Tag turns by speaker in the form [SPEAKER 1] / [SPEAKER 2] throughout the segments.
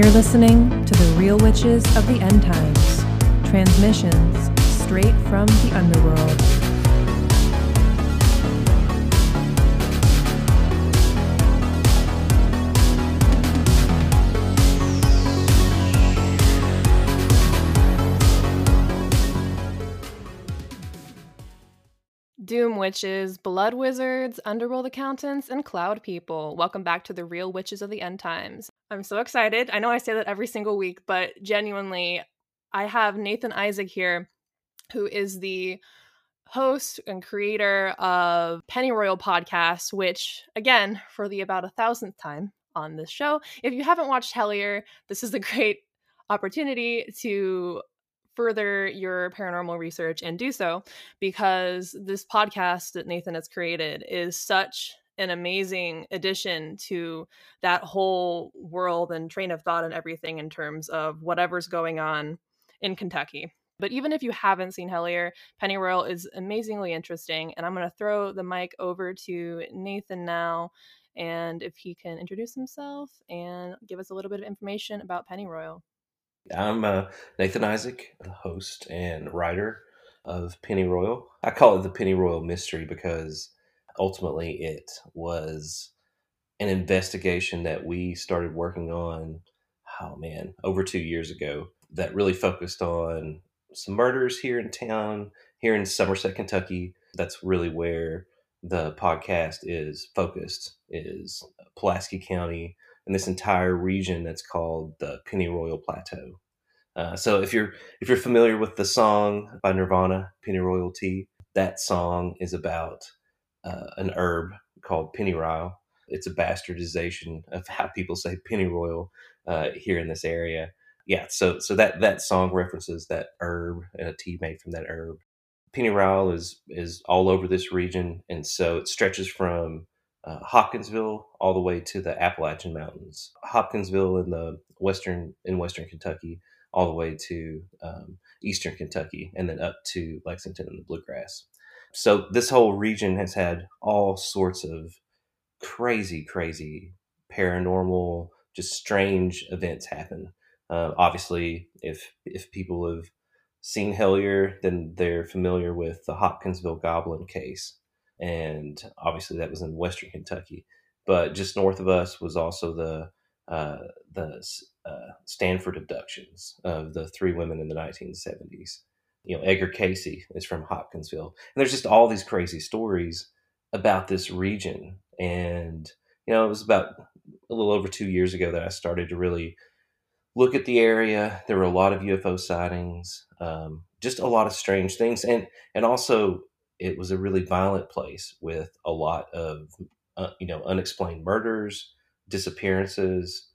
[SPEAKER 1] You're listening to the Real Witches of the End Times, transmissions straight from the underworld. Witches, blood wizards, underworld accountants, and cloud people. Welcome back to the Real Witches of the End Times. I'm so excited. I know I say that every single week, but genuinely, I have Nathan Isaac here, who is the host and creator of Pennyroyal Podcast, which, again, for the about a thousandth time on this show, if you haven't watched Hellier, this is a great opportunity to further your paranormal research and do so because this podcast that Nathan has created is such an amazing addition to that whole world and train of thought and everything in terms of whatever's going on in Kentucky. But even if you haven't seen Hellier, Pennyroyal is amazingly interesting. And I'm going to throw the mic over to Nathan now. And if he can introduce himself and give us a little bit of information about Pennyroyal.
[SPEAKER 2] I'm uh, Nathan Isaac, the host and writer of Pennyroyal. I call it the Pennyroyal Mystery because ultimately it was an investigation that we started working on, oh man, over two years ago that really focused on some murders here in town, here in Somerset, Kentucky. That's really where the podcast is focused, is Pulaski County, in this entire region that's called the Pennyroyal Plateau. Uh, so if you're if you're familiar with the song by Nirvana, Pennyroyal Tea, that song is about uh, an herb called pennyroyal. It's a bastardization of how people say pennyroyal uh, here in this area. Yeah, so so that that song references that herb and a tea made from that herb. Pennyroyal is is all over this region, and so it stretches from uh, Hopkinsville all the way to the Appalachian Mountains. Hopkinsville in the western in western Kentucky, all the way to um, eastern Kentucky, and then up to Lexington and the Bluegrass. So this whole region has had all sorts of crazy, crazy paranormal, just strange events happen. Uh, obviously, if if people have seen Hellier, then they're familiar with the Hopkinsville Goblin case and obviously that was in Western Kentucky. But just north of us was also the uh, the uh, Stanford abductions of the three women in the 1970s. You know, Edgar Cayce is from Hopkinsville, and there's just all these crazy stories about this region. And you know, it was about a little over two years ago that I started to really look at the area. There were a lot of UFO sightings, um, just a lot of strange things, and and also it was a really violent place with a lot of uh, you know unexplained murders, disappearances.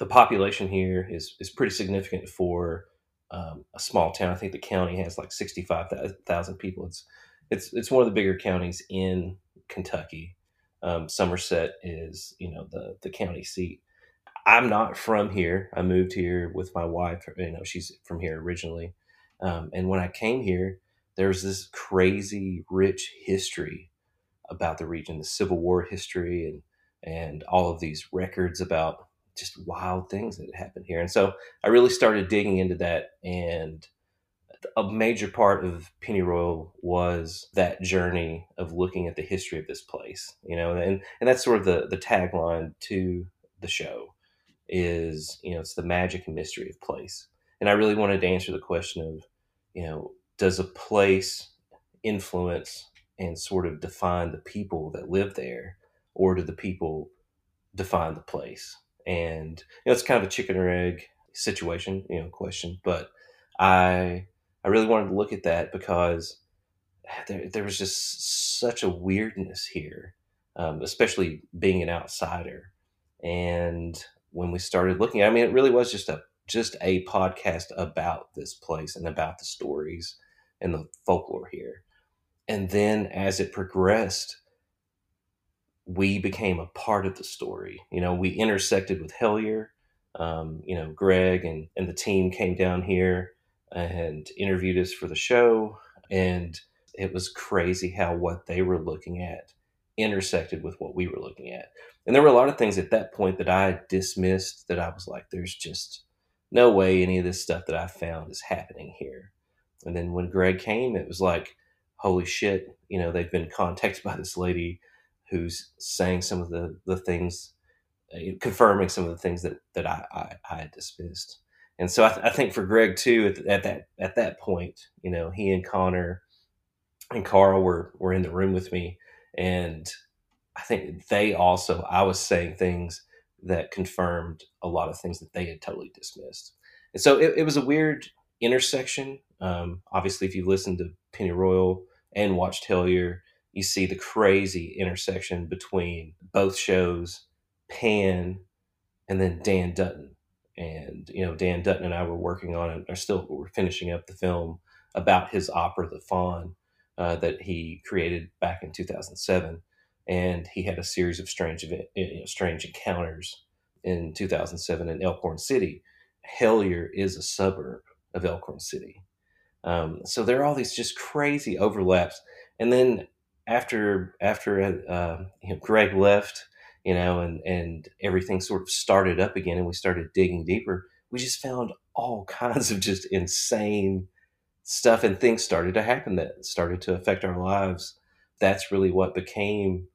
[SPEAKER 2] The population here is is pretty significant for um, a small town. I think the county has like sixty five thousand people. It's it's it's one of the bigger counties in Kentucky. Um, Somerset is you know the the county seat. I'm not from here. I moved here with my wife. You know, she's from here originally. Um, and when I came here, there's this crazy rich history about the region, the Civil War history, and and all of these records about just wild things that happened here. And so I really started digging into that, and a major part of Pennyroyal was that journey of looking at the history of this place. You know, and and that's sort of the the tagline to the show is you know it's the magic and mystery of place. And I really wanted to answer the question of you know does a place influence and sort of define the people that live there, or do the people define the place? And you know, it's kind of a chicken or egg situation, you know, question. But I I really wanted to look at that because there there was just such a weirdness here, um, especially being an outsider. And when we started looking, I mean, it really was just a just a podcast about this place and about the stories and the folklore here. And then as it progressed, we became a part of the story. You know, we intersected with Hellier. Um, you know, Greg and, and the team came down here and interviewed us for the show. And it was crazy how what they were looking at intersected with what we were looking at. And there were a lot of things at that point that I dismissed that I was like, there's just no way any of this stuff that I found is happening here. And then when Greg came, it was like, holy shit, you know, they've been contacted by this lady who's saying some of the, the things, uh, confirming some of the things that, that I, I, I had dismissed. And so I, th- I, think for Greg too, at, at that, at that point, you know, he and Connor and Karl were, were in the room with me and I think they also, I was saying things that confirmed a lot of things that they had totally dismissed. And so it, it was a weird intersection. Um, obviously, if you listen to Pennyroyal and watched Hellier, you see the crazy intersection between both shows, Pan, and then Dan Dutton. And, you know, Dan Dutton and I were working on it, are still, we're finishing up the film about his opera, The Faun, uh, that he created back in 2007 and he had a series of strange event, you know, strange encounters in 2007 in Elkhorn City. Hellier is a suburb of Elkhorn City, um, so there are all these just crazy overlaps. And then after after uh, you know, Greg left, you know, and and everything sort of started up again, and we started digging deeper. We just found all kinds of just insane stuff, and things started to happen that started to affect our lives. That's really what became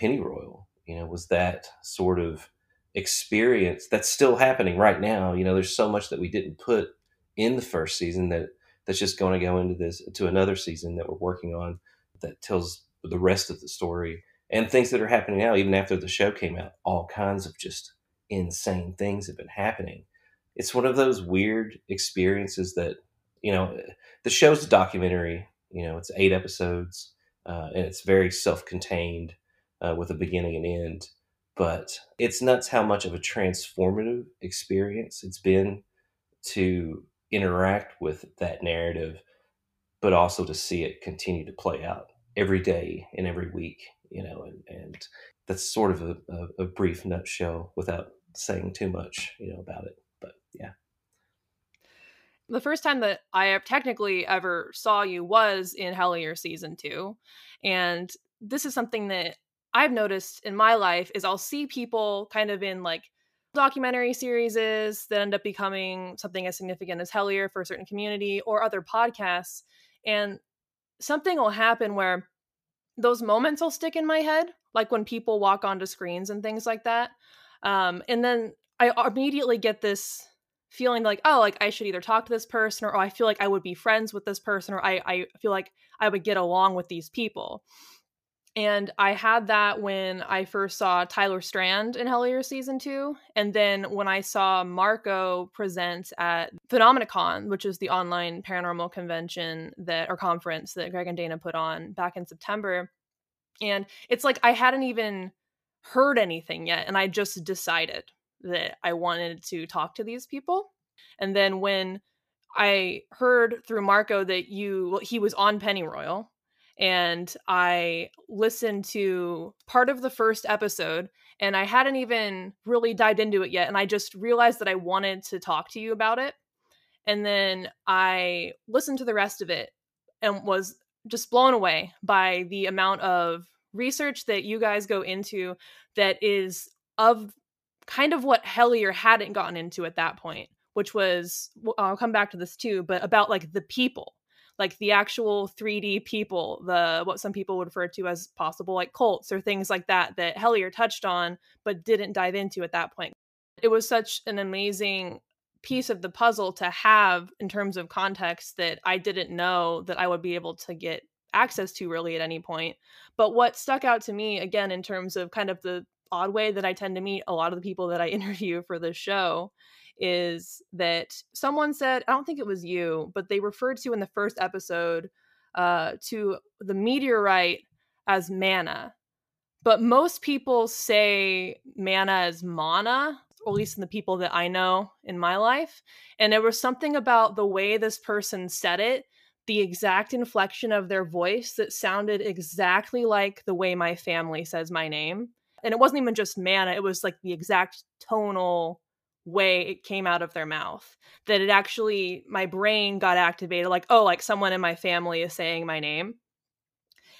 [SPEAKER 2] Pennyroyal. You know, was that sort of experience that's still happening right now. You know, there's so much that we didn't put in the first season that that's just going to go into this to another season that we're working on that tells the rest of the story and things that are happening now even after the show came out all kinds of just insane things have been happening it's one of those weird experiences that you know the show's a documentary you know it's eight episodes uh, and it's very self-contained uh, with a beginning and end. But it's nuts how much of a transformative experience it's been to interact with that narrative, but also to see it continue to play out every day and every week, you know, and, and that's sort of a, a, a brief nutshell without saying too much, you know, about it. But yeah
[SPEAKER 1] the first time that I technically ever saw you was in Hellier season two. And this is something that I've noticed in my life is I'll see people kind of in like documentary series that end up becoming something as significant as Hellier for a certain community or other podcasts. And something will happen where those moments will stick in my head, like when people walk onto screens and things like that. Um, and then I immediately get this feeling like, oh, like I should either talk to this person or oh, I feel like I would be friends with this person or I, I feel like I would get along with these people. And I had that when I first saw Tyler Strand in Hellier season two. And then when I saw Marco present at Phenomenacon, which is the online paranormal convention that or conference that Greg and Dana put on back in September. And it's like I hadn't even heard anything yet. And I just decided that I wanted to talk to these people. And then when I heard through Marco that you well, he was on Pennyroyal and I listened to part of the first episode and I hadn't even really dived into it yet and I just realized that I wanted to talk to you about it. And then I listened to the rest of it and was just blown away by the amount of research that you guys go into that is of kind of what Hellier hadn't gotten into at that point, which was I'll come back to this too, but about like the people like the actual 3D people, the what some people would refer to as possible like cults or things like that that Hellier touched on but didn't dive into at that point. It was such an amazing piece of the puzzle to have in terms of context that I didn't know that I would be able to get access to really at any point. But what stuck out to me again in terms of kind of the odd way that I tend to meet a lot of the people that I interview for this show is that someone said, I don't think it was you, but they referred to in the first episode uh, to the meteorite as mana. But most people say mana as mana, or at least in the people that I know in my life. And there was something about the way this person said it, the exact inflection of their voice that sounded exactly like the way my family says my name. And it wasn't even just mana, it was like the exact tonal way it came out of their mouth that it actually my brain got activated like oh like someone in my family is saying my name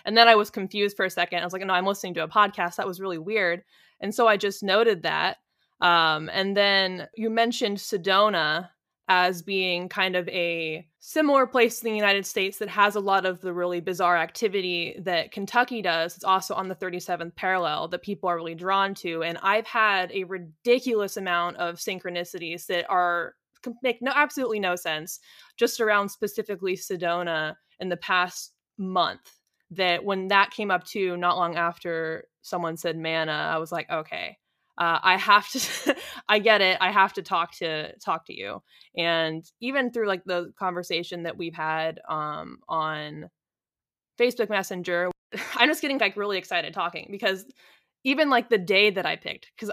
[SPEAKER 1] And then I was confused for a second. I was like, no, I'm listening to a podcast. That was really weird. And so I just noted that. Um, and then you mentioned Sedona as being kind of a similar place in the United States that has a lot of the really bizarre activity that Kentucky does. It's also on the 37th parallel that people are really drawn to. And I've had a ridiculous amount of synchronicities that are make no absolutely no sense just around specifically Sedona in the past month that when that came up too not long after someone said mana i was like okay uh, I have to I get it. I have to talk to talk to you. And even through like the conversation that we've had um on Facebook Messenger, I'm just getting like really excited talking because even like the day that I picked cuz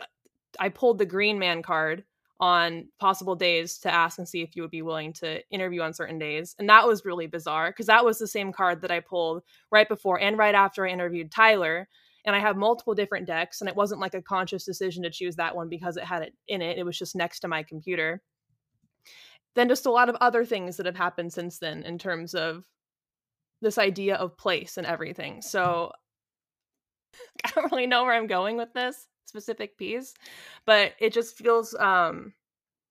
[SPEAKER 1] I pulled the green man card on possible days to ask and see if you would be willing to interview on certain days. And that was really bizarre because that was the same card that I pulled right before and right after I interviewed Tyler and I have multiple different decks, and it wasn't like a conscious decision to choose that one because it had it in it. It was just next to my computer. Then just a lot of other things that have happened since then in terms of this idea of place and everything. So I don't really know where I'm going with this specific piece, but it just feels um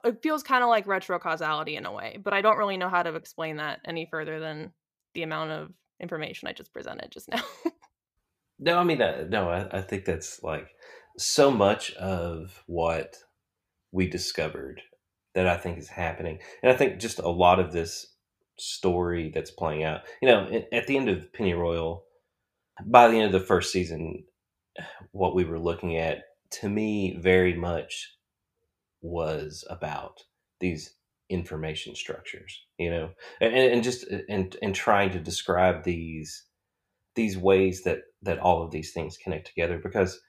[SPEAKER 1] it feels kind of like retro causality in a way, but I don't really know how to explain that any further than the amount of information I just presented just now.
[SPEAKER 2] No, I mean, uh, no, I, I think that's like so much of what we discovered that I think is happening. And I think just a lot of this story that's playing out, you know, at the end of Pennyroyal, by the end of the first season, what we were looking at to me very much was about these information structures, you know, and, and just and and trying to describe these these ways that that all of these things connect together because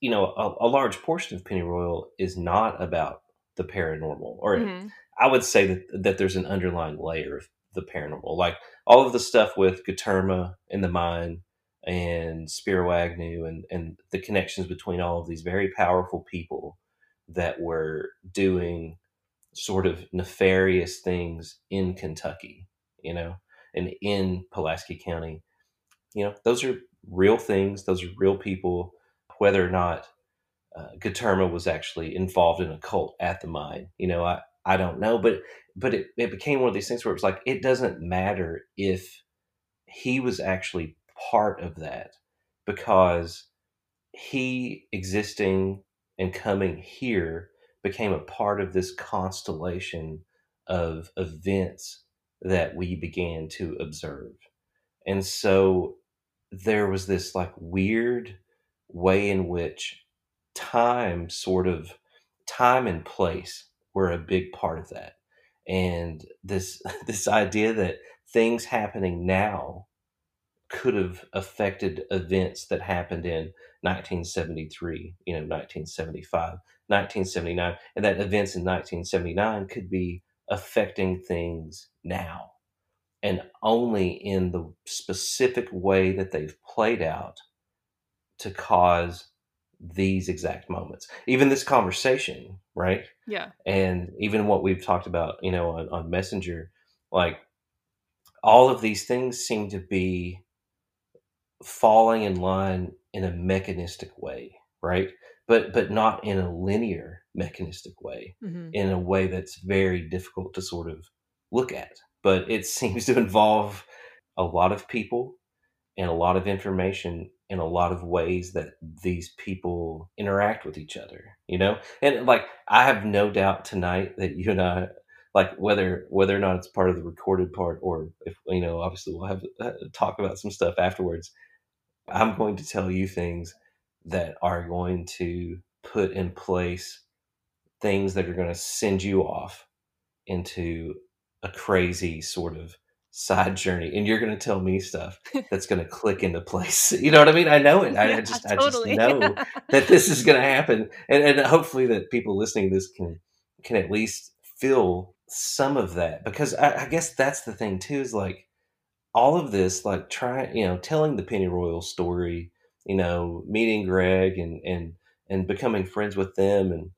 [SPEAKER 2] you know a, a large portion of pennyroyal is not about the paranormal or mm-hmm. i would say that that there's an underlying layer of the paranormal like all of the stuff with Guterma in the mine and Spiro Agnew and and the connections between all of these very powerful people that were doing sort of nefarious things in Kentucky, you know, and in Pulaski County you know, those are real things. Those are real people. Whether or not uh, Guterma was actually involved in a cult at the mine, you know, I, I don't know, but but it, it became one of these things where it was like it doesn't matter if he was actually part of that because he existing and coming here became a part of this constellation of events that we began to observe. And so there was this like weird way in which time sort of time and place were a big part of that. And this this idea that things happening now could have affected events that happened in 1973 you know 1975 1979 and that events in 1979 could be affecting things now and only in the specific way that they've played out to cause these exact moments. Even this conversation, right?
[SPEAKER 1] Yeah.
[SPEAKER 2] And even what we've talked about, you know, on, on Messenger, like all of these things seem to be falling in line in a mechanistic way, right? But but not in a linear mechanistic way, mm-hmm. in a way that's very difficult to sort of look at but it seems to involve a lot of people and a lot of information in a lot of ways that these people interact with each other you know? And like i have no doubt tonight that you and i like whether whether or not it's part of the recorded part or if you know obviously we'll have uh, talk about some stuff afterwards i'm going to tell you things that are going to put in place things that are going to send you off into a crazy sort of side journey and you're going to tell me stuff that's going to click into place. You know what i mean? I know it. I, I just totally. i just know that this is going to happen and, and hopefully that people listening to this can can at least feel some of that because I, I guess that's the thing too is like all of this like trying you know telling the pennyroyal story you know meeting greg and and and becoming friends with them and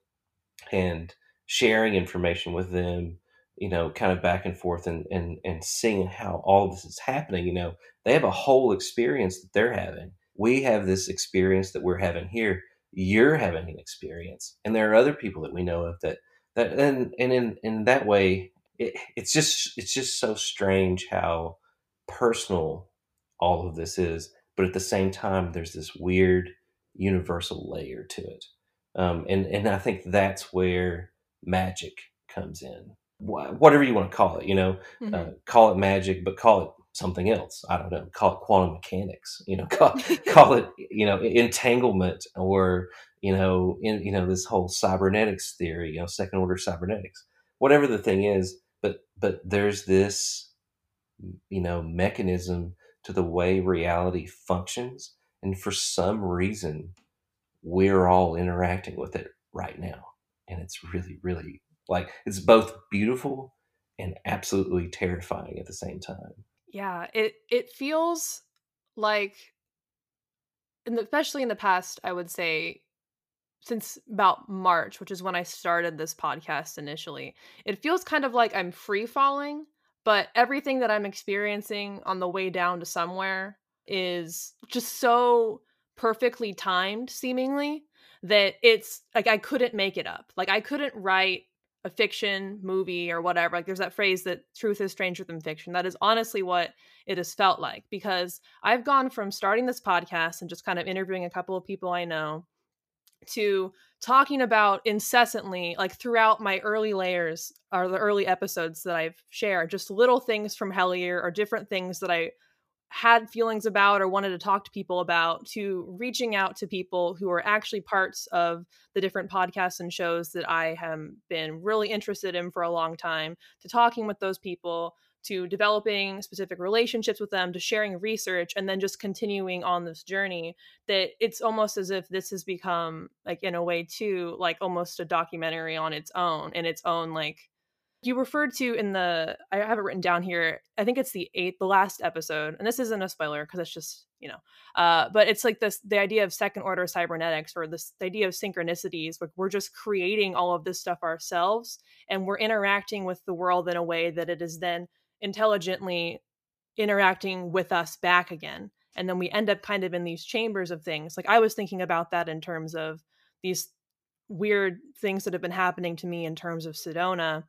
[SPEAKER 2] and sharing information with them you know, kind of back and forth and and and seeing how all this is happening. You know, they have a whole experience that they're having. We have this experience that we're having here. You're having an experience, and there are other people that we know of that that and and in in that way, it, it's just it's just so strange how personal all of this is, but at the same time, there's this weird universal layer to it, um, and and I think that's where magic comes in. Whatever you want to call it, you know, mm-hmm. uh, call it magic, but call it something else. I don't know. Call it quantum mechanics. You know, call, call it you know entanglement or you know in you know this whole cybernetics theory. You know, second order cybernetics. Whatever the thing is, but but there's this you know mechanism to the way reality functions and for some reason we're all interacting with it right now and it's really really like it's both beautiful and absolutely terrifying at the same time
[SPEAKER 1] yeah it it feels like the, especially in the past i would say since about march which is when i started this podcast initially it feels kind of like i'm free falling but everything that i'm experiencing on the way down to somewhere is just so perfectly timed seemingly that it's like I couldn't make it up. Like I couldn't write a fiction movie or whatever. Like there's that phrase that truth is stranger than fiction. That is honestly what it has felt like because I've gone from starting this podcast and just kind of interviewing a couple of people I know to talking about incessantly like throughout my early layers or the early episodes that I've shared just little things from Hellier or different things that I had feelings about or wanted to talk to people about to reaching out to people who are actually parts of the different podcasts and shows that I have been really interested in for a long time to talking with those people to developing specific relationships with them to sharing research and then just continuing on this journey that it's almost as if this has become like in a way too like almost a documentary on its own in its own like you referred to in the i have it written down here i think it's the eighth the last episode and this isn't a spoiler because it's just you know uh but it's like this the idea of second order cybernetics or this the idea of synchronicities like we're just creating all of this stuff ourselves and we're interacting with the world in a way that it is then intelligently interacting with us back again and then we end up kind of in these chambers of things like i was thinking about that in terms of these weird things that have been happening to me in terms of sedona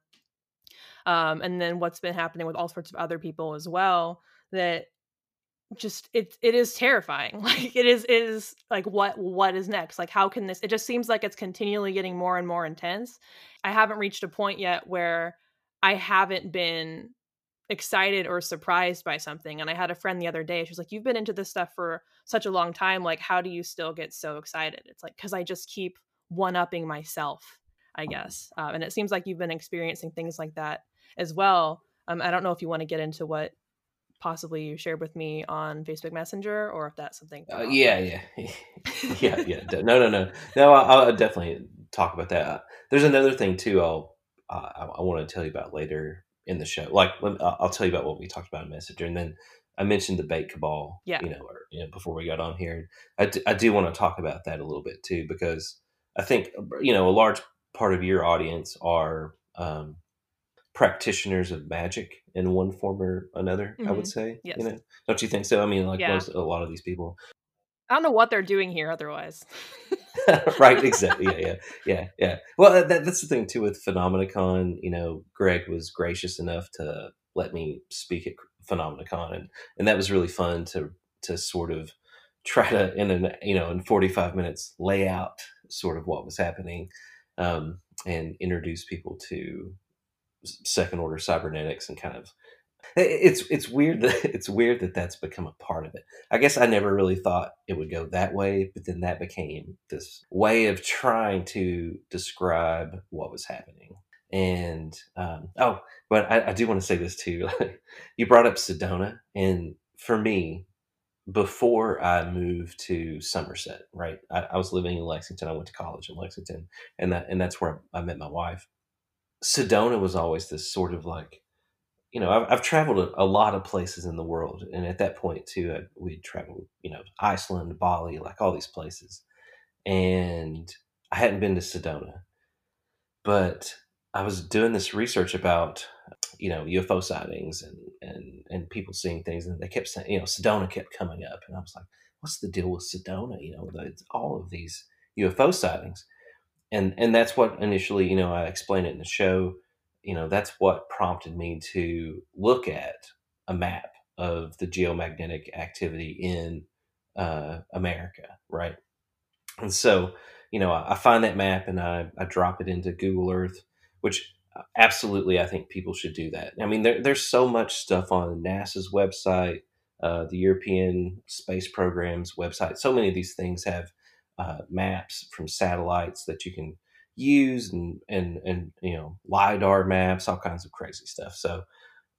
[SPEAKER 1] um, and then what's been happening with all sorts of other people as well that just it it is terrifying. Like it is it is like what what is next? Like how can this it just seems like it's continually getting more and more intense. I haven't reached a point yet where i haven't been excited or surprised by something and i had a friend the other day she was like you've been into this stuff for such a long time like how do you still get so excited? It's like because i just keep one upping myself i guess uh, and it seems like you've been experiencing things like that as well. Um, I don't know if you want to get into what possibly you shared with me on Facebook Messenger, or if that's something.
[SPEAKER 2] Uh, yeah, yeah, yeah, yeah. No, no, no, no. I'll, I'll, definitely talk about that. There's another thing too. I'll uh, I, I want to tell you about later in the show. Like I'll tell you about what we talked about in Messenger, and then I mentioned the bait cabal.
[SPEAKER 1] Yeah.
[SPEAKER 2] You know, or, you know, before we got on here, I do, I do want to talk about that a little bit too because I think you know a large part of your audience are um, practitioners of magic in one form or another. Mm-hmm. I would mm-hmm. say, yes. you know, don't you think so? I mean, like yeah. most a lot of these people.
[SPEAKER 1] I don't know what they're doing here otherwise.
[SPEAKER 2] right, exactly. Yeah, yeah, yeah, yeah. Well, that, that's the thing too with Phenomenacon. You know, Greg was gracious enough to let me speak at Phenomenacon, and and that was really fun to to sort of try to in an you know in 45 minutes lay out sort of what was happening um, and introduce people to second order cybernetics and kind of it's it's weird that it's weird that that's become a part of it. I guess I never really thought it would go that way, but then that became this way of trying to describe what was happening. And um, oh, but I, I do want to say this too. you brought up Sedona, and for me, before I moved to Somerset, right? I, I was living in Lexington. I went to college in Lexington, and that and that's where I met my wife. Sedona was always this sort of like, you know, I've, I've traveled a, lot of places in the world, and at that point too, I, we'd traveled, you know, Iceland, Bali, like all these places, and I hadn't been to Sedona, but I was doing this research about you know UFO sightings and and and people seeing things, and they kept saying you know Sedona kept coming up, and I was like, what's the deal with Sedona? You know, it's all of these UFO sightings, and and that's what initially you know I explained it in the show. You know, that's what prompted me to look at a map of the geomagnetic activity in uh, America, right? And so, you know, I, I find that map and I, I drop it into Google Earth, which uh, absolutely I think people should do that. I mean, there, there's so much stuff on NASA's website, uh, the European Space Program's website. So many of these things have uh, maps from satellites that you can use and, and, and, you know, LIDAR maps, all kinds of crazy stuff. So,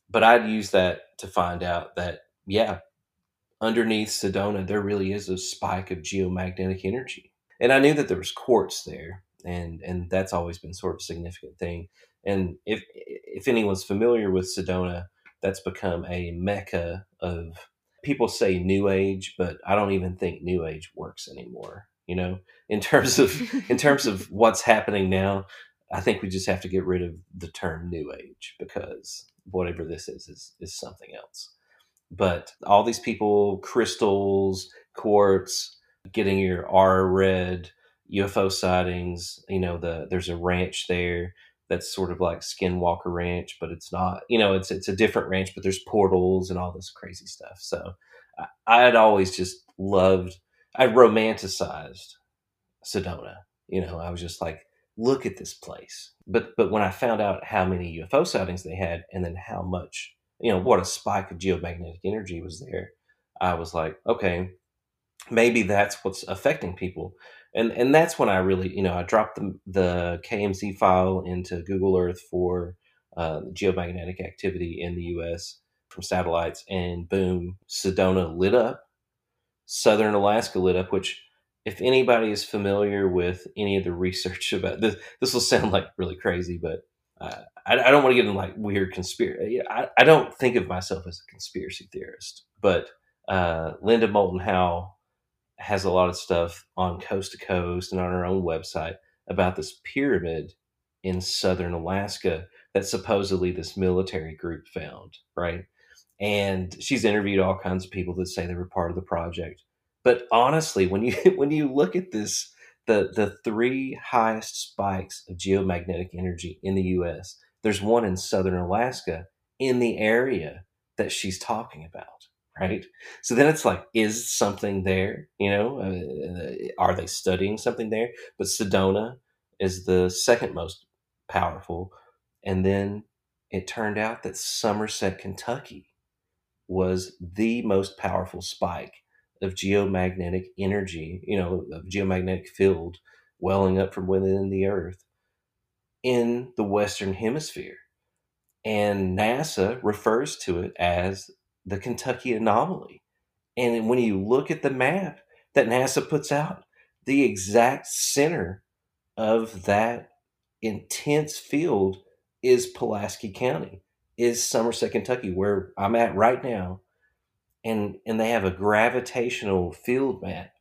[SPEAKER 2] but I'd use that to find out that, yeah, underneath Sedona, there really is a spike of geomagnetic energy. And I knew that there was quartz there, and and that's always been sort of a significant thing. And if if anyone's familiar with Sedona, that's become a mecca of people say new age, but I don't even think new age works anymore. You know, in terms of in terms of what's happening now, I think we just have to get rid of the term new age because whatever this is is is something else. But all these people, crystals, quartz, getting your R read, UFO sightings, you know, the there's a ranch there that's sort of like Skinwalker Ranch, but it's not. You know, it's it's a different ranch, but there's portals and all this crazy stuff. So I, had always just loved. I romanticized Sedona. You know, I was just like, look at this place. But but when I found out how many UFO sightings they had, and then how much, you know, what a spike of geomagnetic energy was there, I was like, okay, maybe that's what's affecting people. And and that's when I really, you know, I dropped the the KMZ file into Google Earth for uh, geomagnetic activity in the U.S. from satellites, and boom, Sedona lit up. Southern Alaska lit up, which if anybody is familiar with any of the research about this, this will sound like really crazy, but uh, I, I, don't want to get into like weird conspiracy. I, I don't think of myself as a conspiracy theorist, but uh, Linda Moulton Howe has a lot of stuff on Coast to Coast and on her own website about this pyramid in southern Alaska that supposedly this military group found, right? And she's interviewed all kinds of people that say they were part of the project. But honestly, when you when you look at this, the the three highest spikes of geomagnetic energy in the U.S. There's one in southern Alaska in the area that she's talking about, right? So then it's like, is something there? You know, uh, are they studying something there? But Sedona is the second most powerful, and then it turned out that Somerset, Kentucky, was the most powerful spike of geomagnetic energy, you know, of geomagnetic field welling up from within the earth in the Western Hemisphere. And NASA refers to it as the Kentucky anomaly. And when you look at the map that NASA puts out, the exact center of that intense field is Pulaski County, is Somerset, Kentucky, where I'm at right now. And and they have a gravitational field map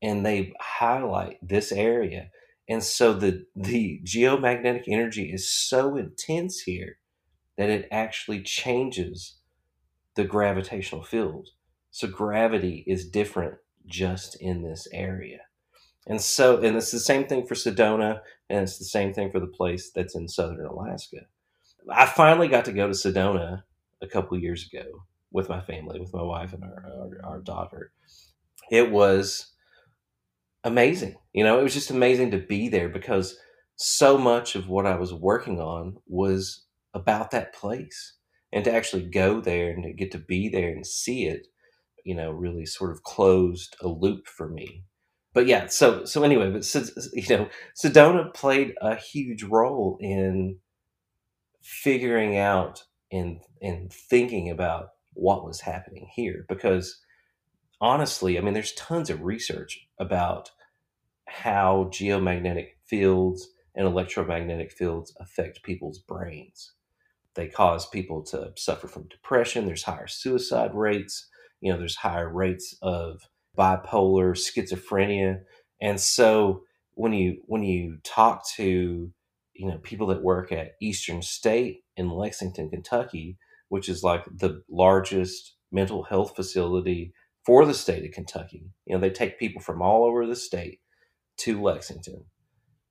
[SPEAKER 2] and they highlight this area. And so the the geomagnetic energy is so intense here that it actually changes the gravitational field. So gravity is different just in this area. And so and it's the same thing for sedona and it's the same thing for the place that's in southern alaska i finally got to go to sedona a couple years ago with my family, with my wife and our, our, our daughter. It was amazing. You know, it was just amazing to be there because so much of what I was working on was about that place. And to actually go there and to get to be there and see it, you know, really sort of closed a loop for me. But yeah, so so anyway, but you know, Sedona played a huge role in figuring out and and thinking about what was happening here because honestly, I mean, there's tons of research about how geomagnetic fields and electromagnetic fields affect people's brains. They cause people to suffer from depression. There's higher suicide rates. You know, there's higher rates of bipolar, schizophrenia. And so when you when you talk to you know people that work at Eastern State in Lexington, Kentucky, which is like the largest mental health facility for the state of Kentucky. You know, they take people from all over the state to Lexington.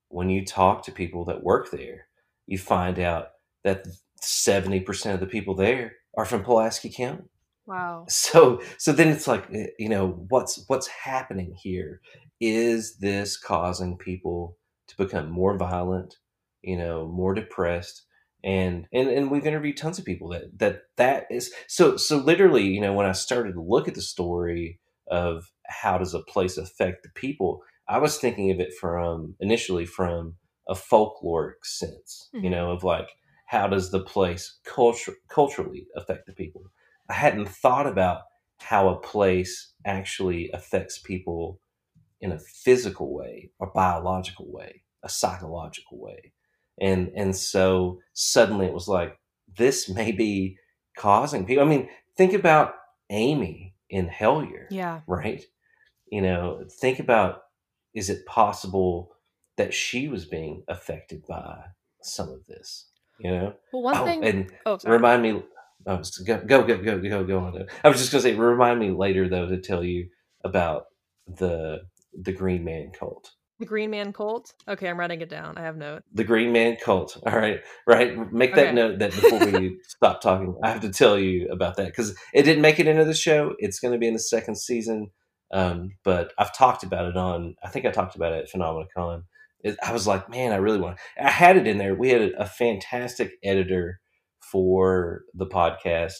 [SPEAKER 2] When you talk to people that work there, you find out that 70% of the people there are from Pulaski County.
[SPEAKER 1] Wow.
[SPEAKER 2] So so then it's like eh, you know what's what's happening here is this causing people to become more violent, you know, more depressed and and and we've interviewed tons of people that that that is so so literally, you know, when I started to look at the story of how does a place affect the people, I was thinking of it from initially from a folkloric sense, mm-hmm. you know, of like how does the place culture culturally affect the people I hadn't thought about how a place actually affects people in a physical way, a biological way, a psychological way. And and so suddenly it was like this may be causing people. I mean, think about Amy in Hellier.
[SPEAKER 1] Yeah.
[SPEAKER 2] Right? You know, think about is it possible that she was being affected by some of this? You know?
[SPEAKER 1] Well, one oh, thing.
[SPEAKER 2] And oh, remind me Oh, go go go go go go on. I was just gonna say, remind me later though to tell you about the the Green Man cult.
[SPEAKER 1] The Green Man cult. Okay, I'm writing it down. I have note.
[SPEAKER 2] The Green Man cult. All right, right. Make that okay. note that before we stop talking, I have to tell you about that because it didn't make it into the show. It's going to be in the second season, um, but I've talked about it on. I think I talked about it at PhenomenaCon. It, I was like, man, I really want. I had it in there. We had a, a fantastic editor for the podcast.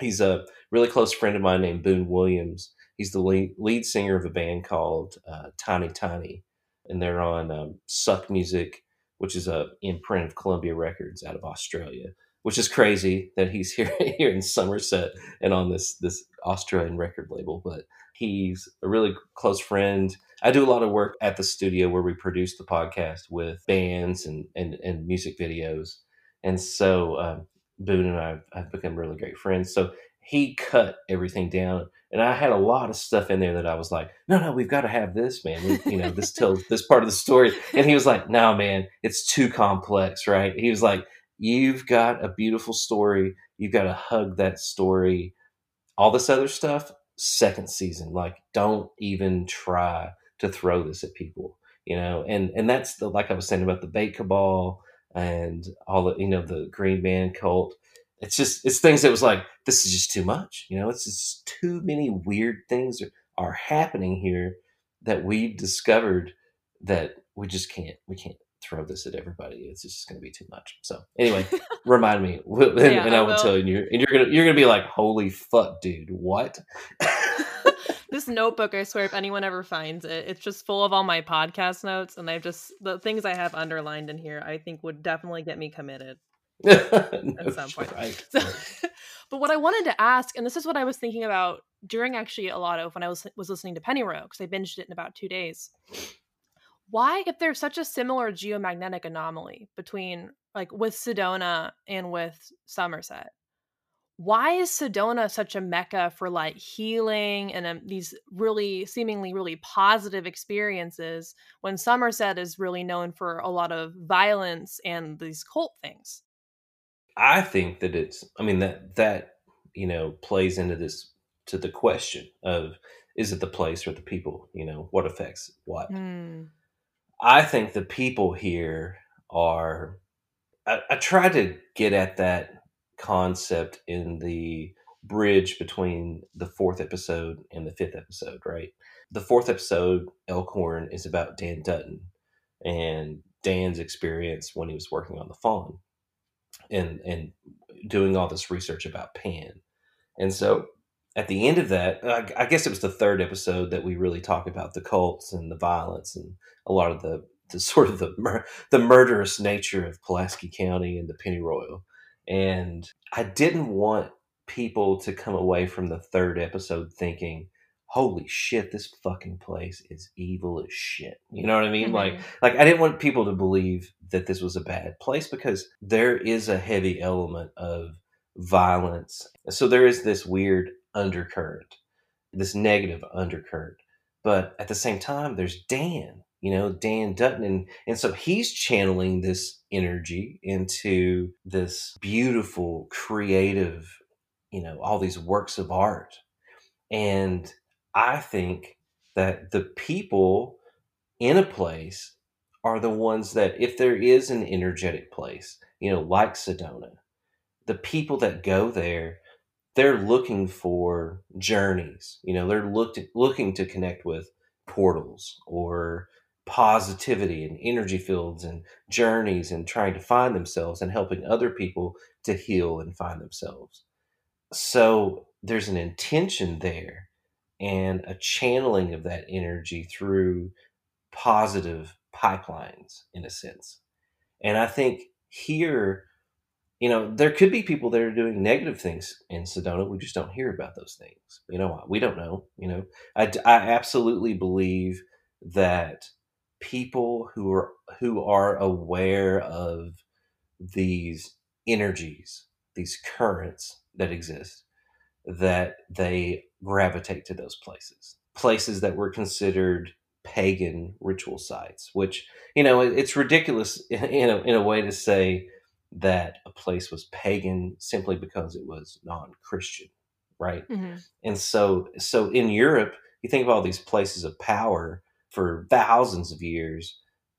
[SPEAKER 2] He's a really close friend of mine named Boone Williams. He's the lead, lead singer of a band called uh, Tiny Tiny, and they're on um, Suck Music, which is a imprint of Columbia Records out of Australia. Which is crazy that he's here here in Somerset and on this this Australian record label. But he's a really close friend. I do a lot of work at the studio where we produce the podcast with bands and and, and music videos and so uh, Boone and I have become really great friends. So he cut everything down, and I had a lot of stuff in there that I was like, "No, no, we've got to have this, man. We, you know, this tells this part of the story." And he was like, "No, man, it's too complex, right?" He was like, "You've got a beautiful story. You've got to hug that story. All this other stuff, second season. Like, don't even try to throw this at people." You know, and and that's the like I was saying about the bait cabal and all the you know the Green Man cult. It's just it's things that was like this is just too much. You know, it's just too many weird things are, are happening here that we've discovered that we just can't we can't throw this at everybody. It's just going to be too much. So anyway, remind me, and, yeah, and I, I will tell you, and you're gonna you're gonna be like, holy fuck, dude, what?
[SPEAKER 1] this notebook, I swear, if anyone ever finds it, it's just full of all my podcast notes, and I've just the things I have underlined in here. I think would definitely get me committed at some point. Right. So, but what I wanted to ask, and this is what I was thinking about during actually a lot of when I was was listening to Pennyroyal because I binged it in about two days. Why, if there's such a similar geomagnetic anomaly between like with Sedona and with Somerset, why is Sedona such a mecca for like healing and um, these really seemingly really positive experiences when Somerset is really known for a lot of violence and these cult things?
[SPEAKER 2] I think that it's I mean that that you know plays into this to the question of is it the place or the people, you know, what affects what. Mm. I think the people here are I, I try to get at that concept in the bridge between the fourth episode and the fifth episode, right? The fourth episode, Elkhorn, is about Dan Dutton and Dan's experience when he was working on the Faun and and doing all this research about Pan. And so at the end of that, I, I guess it was the third episode that we really talk about the cults and the violence and a lot of the, the sort of the mur- the murderous nature of Pulaski County and the Pennyroyal. And I didn't want people to come away from the third episode thinking, holy shit, this fucking place is evil as shit. You know what I mean? Mm-hmm. Like, like I didn't want people to believe that this was a bad place because there is a heavy element of violence. So there is this weird undercurrent, this negative undercurrent. But at the same time, there's Dan. you know, Dan Dutton. And, and so he's channeling this energy into this beautiful, creative, you know, all these works of art. And I think that the people in a place are the ones that, if there is an energetic place, you know, like Sedona, the people that go there, they're looking for journeys. You know, they're looked looking to connect with portals or positivity and energy fields and journeys and trying to find themselves and helping other people to heal and find themselves. So there's an intention there and a channeling of that energy through positive pipelines in a sense. And I think here, you know, there could be people that are doing negative things in Sedona. We just don't hear about those things. You know, we don't know. You know, I, I absolutely believe that people who are who are aware of these energies, these currents that exist, that they gravitate to those places. Places that were considered pagan ritual sites, which, you know, it's ridiculous in a, in a way to say that a place was pagan simply because it was non-Christian, right? Mm-hmm. And so, so in Europe, you think of all these places of power for thousands of years.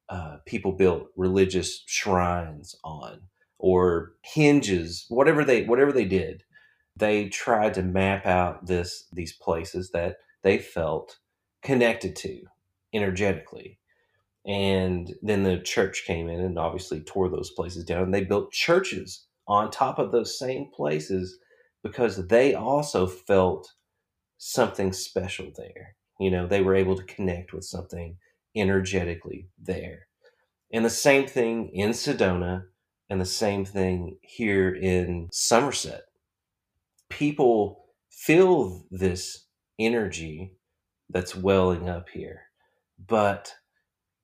[SPEAKER 2] Uh, people built religious shrines on or hinges, whatever they whatever they did they tried to map out this these places that they felt connected to energetically. And then the church came in and obviously tore those places down. And they built churches on top of those same places because they also felt something special there. You know they were able to connect with something energetically there. And the same thing in sedona and the same thing here in somerset people feel this energy that's welling up here, but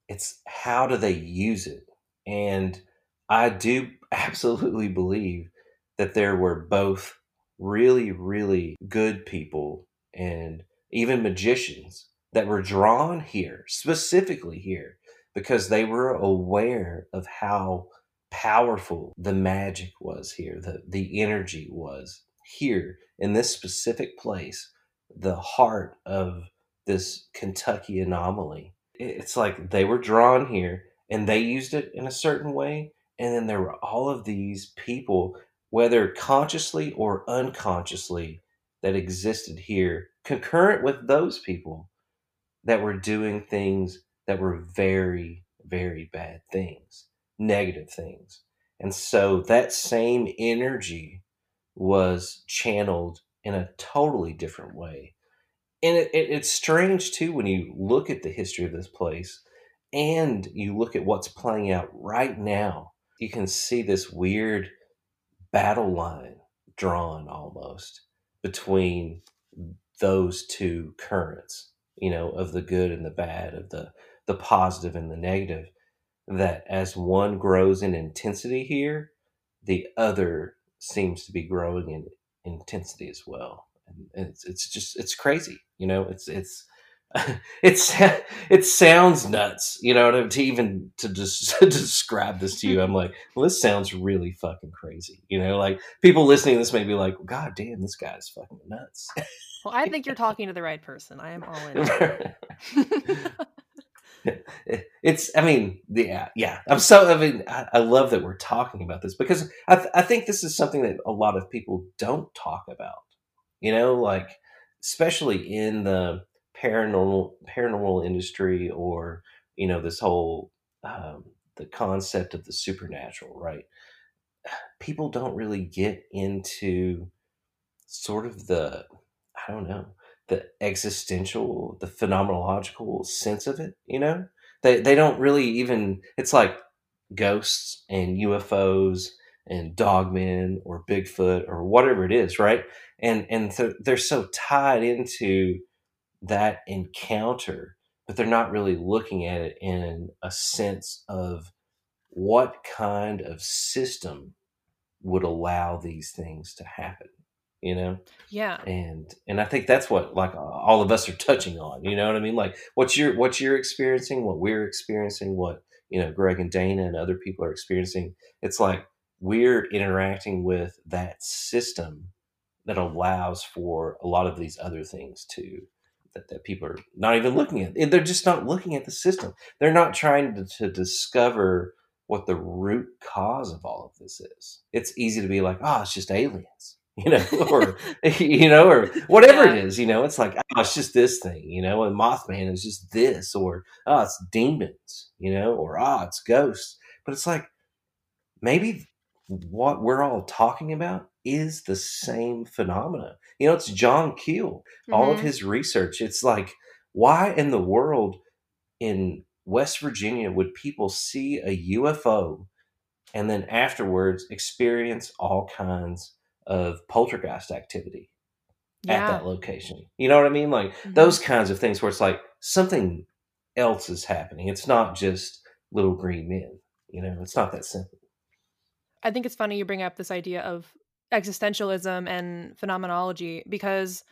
[SPEAKER 2] it's how do they use it? And I do absolutely believe that there were both really, really good people and even magicians that were drawn here, specifically here, because they were aware of how powerful the magic was here, the, the energy was here in this specific place, the heart of this Kentucky anomaly. It's like they were drawn here and they used it in a certain way. And then there were all of these people, whether consciously or unconsciously, that existed here, concurrent with those people that were doing things that were very, very bad things, negative things. And so that same energy was channeled in a totally different way. And it, it, it's strange too when you look at the history of this place and you look at what's playing out right now. You can see this weird battle line drawn almost between those two currents, you know, of the good and the bad, of the the positive and the negative. That as one grows in intensity here, the other seems to be growing in intensity as well. And it's it's just it's crazy, you know. It's it's it's it sounds nuts, you know. To even to just to describe this to you, I'm like, well, this sounds really fucking crazy, you know. Like people listening to this may be like, God damn, this guy's fucking nuts.
[SPEAKER 1] Well, I think you're talking to the right person. I am all in.
[SPEAKER 2] it's i mean yeah yeah. I'm so i mean I, I, love that we're talking about this because I, th- I think this is something that a lot of people don't talk about you know like especially in the paranormal paranormal industry or you know this whole um, the concept of the supernatural right? People don't really get into sort of the i don't know the existential, the phenomenological sense of it. You know, they they don't really even. It's like ghosts and UFOs and dogmen or Bigfoot or whatever it is, right? And and th- they're so tied into that encounter, but they're not really looking at it in a sense of what kind of system would allow these things to happen you know?
[SPEAKER 1] Yeah.
[SPEAKER 2] and and i think that's what like all of us are touching on you know what i mean? Like what's your what you're experiencing what we're experiencing what you know greg and dana and other people are experiencing it's like we're interacting with that system that allows for a lot of these other things to that, that people are not even looking at. They're just not looking at the system. They're not trying to, to discover what the root cause of all of this is. It's easy to be like oh it's just aliens you know or you know or whatever
[SPEAKER 1] Yeah.
[SPEAKER 2] it is you know it's like oh it's just this thing you know and mothman is just this or oh it's demons you know or oh it's ghosts but it's like maybe what we're all talking about is the same phenomena. You know, it's John Keel, all of
[SPEAKER 1] Mhm.
[SPEAKER 2] his research. It's like, why in the world in West Virginia would people see a UFO and then afterwards experience all kinds of poltergeist activity at that location? You know what I mean? Like
[SPEAKER 1] Mhm.
[SPEAKER 2] those kinds of things where it's like something else is happening. It's not just little green men. You know, it's not that simple.
[SPEAKER 1] I think it's funny you bring up this idea of existentialism and phenomenology because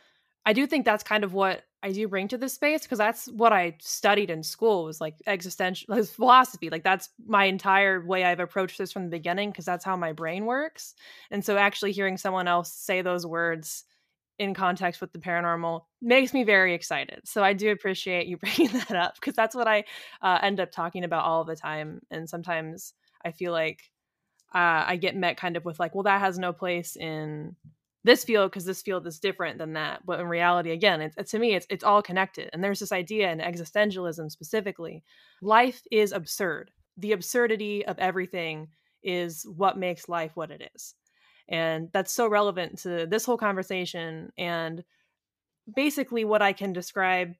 [SPEAKER 1] I do think that's kind of what I do bring to this space because that's what I studied in school was like existential philosophy. Like that's my entire way I've approached this from the beginning because that's how my brain works. And so actually hearing someone else say those words in context with the paranormal makes me very excited. So I do appreciate you bringing that up because that's what I uh, end up talking about all the time. And sometimes I feel like uh, I get met kind of with like, well, that has no place in this field because this field is different than that. But in reality, again, it's, to me, it's it's all connected. And there's this idea in existentialism specifically, life is absurd. The absurdity of everything is what makes life what it is, and that's so relevant to this whole conversation and basically what I can describe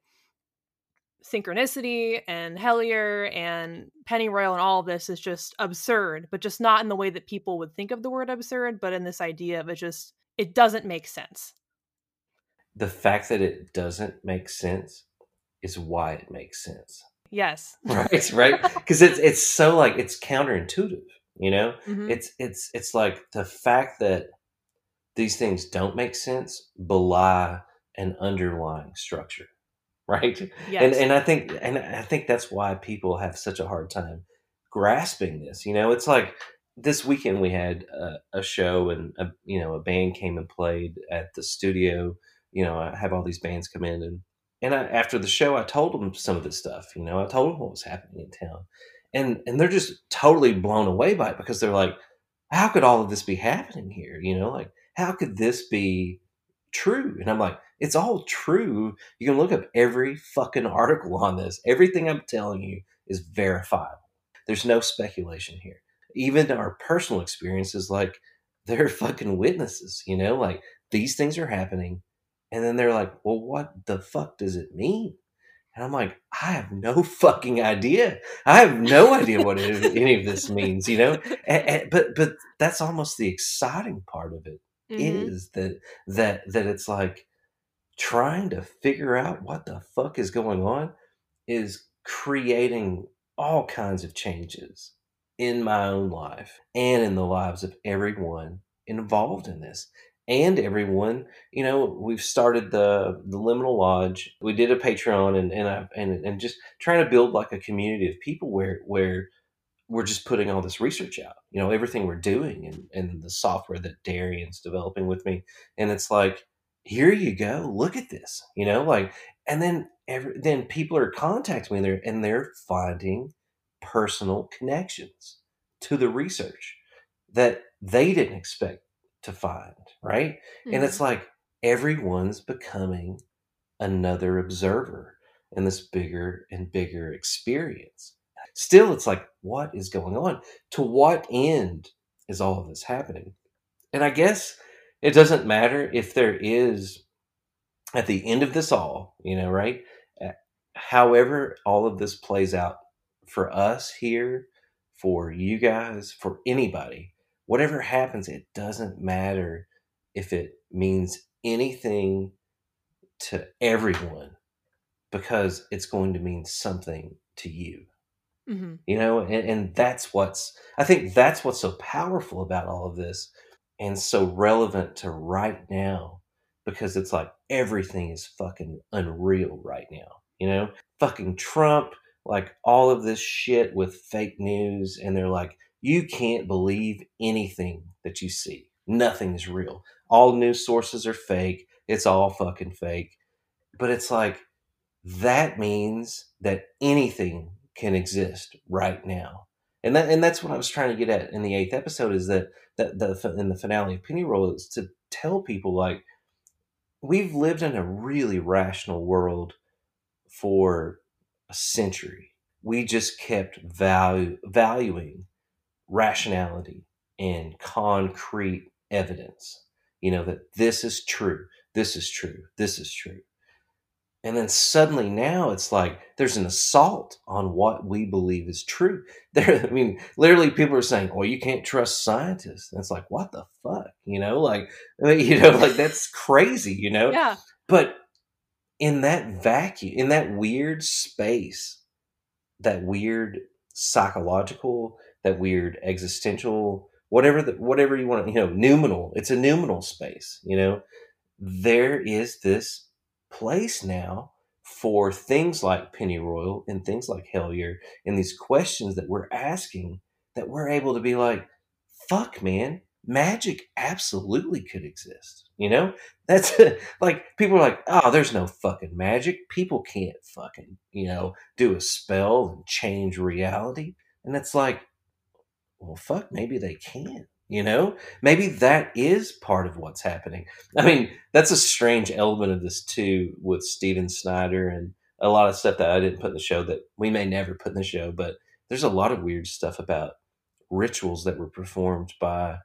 [SPEAKER 1] synchronicity and Hellier and Pennyroyal and all of this is just absurd, but just not in the way that people would think of the word absurd, but in this idea of it just it doesn't make sense.
[SPEAKER 2] The fact that it doesn't make sense is why it makes sense.
[SPEAKER 1] Yes.
[SPEAKER 2] right right because it's it's so like it's counterintuitive you know
[SPEAKER 1] Mhm.
[SPEAKER 2] it's it's it's like the fact that these things don't make sense belie an underlying structure right
[SPEAKER 1] yes.
[SPEAKER 2] and and i think and i think that's why people have such a hard time grasping this you know it's like this weekend we had a, a show and a, you know a band came and played at the studio. You know i have all these bands come in and and I, after the show i told them some of this stuff you know i told them what was happening in town. And and they're just totally blown away by it because they're like how could all of this be happening here? You know like how could this be true? And i'm like it's all true. You can look up every fucking article on this. Everything i'm telling you is verifiable. There's no speculation here even our personal experiences like they're fucking witnesses you know like these things are happening and then they're like well what the fuck does it mean? And i'm like i have no fucking idea. I have no idea what any of this means you know? And, and- but but that's almost the exciting part of it
[SPEAKER 1] Mhm.
[SPEAKER 2] is that that that it's like trying to figure out what the fuck is going on is creating all kinds of changes in my own life and in the lives of everyone involved in this and everyone you know we've started the the liminal lodge. We did a patreon and and I, and, and just trying to build like a community of people where where we're just putting all this research out you know everything we're doing and, and the software that darian's developing with me. And it's like here you go look at this you know like and then every, then people are contacting me and they're, and they're finding personal connections to the research that they didn't expect to find right? And it's
[SPEAKER 1] Mhm.
[SPEAKER 2] like everyone's becoming another observer in this bigger and bigger experience. Still it's like what is going on? To what end is all of this happening? And i guess it doesn't matter if there is at the end of this all you know right? However all of this plays out for us here for you guys for anybody whatever happens it doesn't matter if it means anything to everyone because it's going to mean something to you
[SPEAKER 1] Mhm.
[SPEAKER 2] you know and, and that's what's i think that's what's so powerful about all of this and so relevant to right now because it's like everything is fucking unreal right now. You know, fucking Trump, like all of this shit with fake news, and they're like, you can't believe anything that you see. Nothing is real. All news sources are fake. It's all fucking fake. But it's like, that means that anything can exist right now. And that and that's what I was trying to get at in the eighth episode is that that the in the finale of Pennyroyal is to tell people like we've lived in a really rational world for a century. We just kept value, valuing rationality and concrete evidence. You know, that this is true, this is true, this is true. And then suddenly now it's like there's an assault on what we believe is true. There, I mean, literally people are saying, "Well, you can't trust scientists." And it's like, what the fuck, you know? Like, you know, like that's crazy, you know?
[SPEAKER 1] Yeah.
[SPEAKER 2] But in that vacuum, in that weird space, that weird psychological, that weird existential, whatever the, whatever you want, you know, noumenal. It's a noumenal space, you know. There is this place now for things like Pennyroyal and things like Hellier and these questions that we're asking that we're able to be like, fuck, man, magic absolutely could exist. You know, that's like people are like, oh, there's no fucking magic. People can't fucking, you know, do a spell and change reality. And it's like, well, fuck, maybe they can. You know, maybe that is part of what's happening. I mean, that's a strange element of this too, with Steven Snyder and a lot of stuff that I didn't put in the show that we may never put in the show. But there's a lot of weird stuff about rituals that were performed by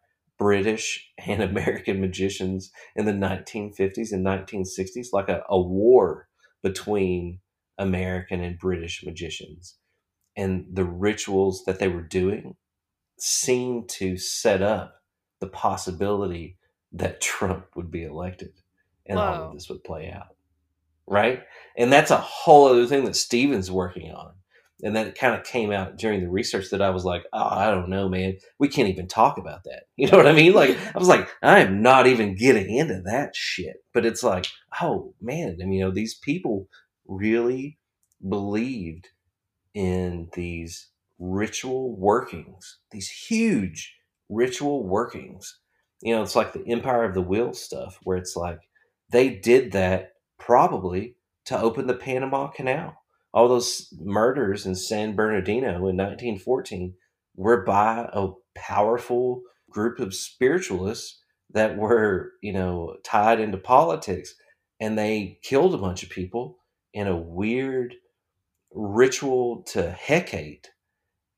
[SPEAKER 2] British and American magicians in the 1950s and 1960s, like a, a war between American and British magicians. And the rituals that they were doing seemed to set up the possibility that Trump would be elected and Whoa. all of this would play out. Right? And that's a whole other thing that Steven's working on. And that kind of came out during the research that I was like, oh, I don't know, man. We can't even talk about that. You know what I mean? Like, I was like, I am not even getting into that shit. But it's like, oh, man. I mean, you know, these people really believed in these ritual workings, these huge ritual workings. You know, it's like the Empire of the Wheel stuff, where it's like they did that probably to open the Panama Canal. All those murders in San Bernardino in 1914 were by a powerful group of spiritualists that were, you know, tied into politics. And they killed a bunch of people in a weird ritual to Hecate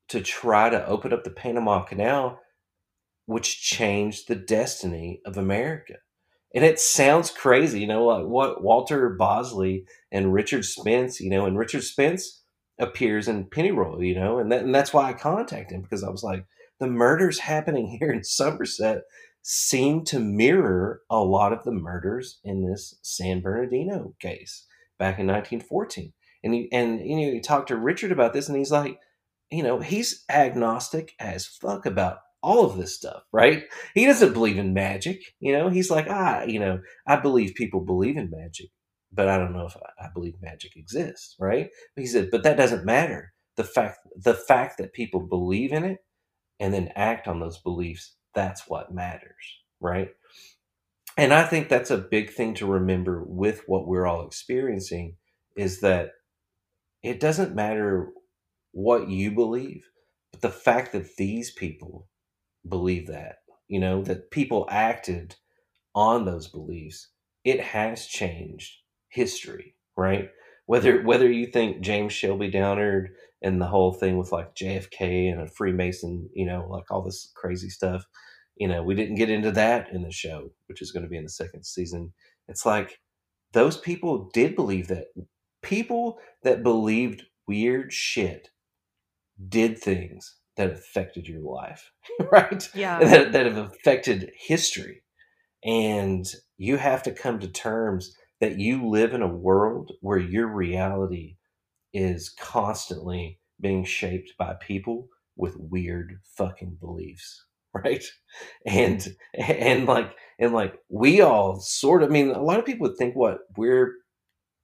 [SPEAKER 2] to try to open up the Panama Canal, which changed the destiny of America. And it sounds crazy, you know, like what Walter Bosley and Richard Spence, you know, and Richard Spence appears in Pennyroyal, you know, and that, and that's why I contacted him because I was like, the murders happening here in Somerset seem to mirror a lot of the murders in this San Bernardino case back in 1914. And he, and you know, you talk to Richard about this, and he's like, you know, he's agnostic as fuck about all of this stuff, right? He doesn't believe in magic. You know, he's like, ah, you know, I believe people believe in magic, but I don't know if I, believe magic exists, right? But he said, but that doesn't matter. The fact, the fact that people believe in it and then act on those beliefs, that's what matters, right? And I think that's a big thing to remember with what we're all experiencing is that it doesn't matter what you believe, but the fact that these people believe that, you know, that people acted on those beliefs, it has changed history, right? Whether whether you think James Shelby Downard and the whole thing with like JFK and a Freemason, you know, like all this crazy stuff, you know, we didn't get into that in the show, which is going to be in the second season. It's like those people did believe that. People that believed weird shit did things that affected your life, mm-hmm. right?
[SPEAKER 1] Yeah.
[SPEAKER 2] That, that have affected history. And you have to come to terms that you live in a world where your reality is constantly being shaped by people with weird fucking beliefs, right? And and like and like we all sort of I mean a lot of people would think what we're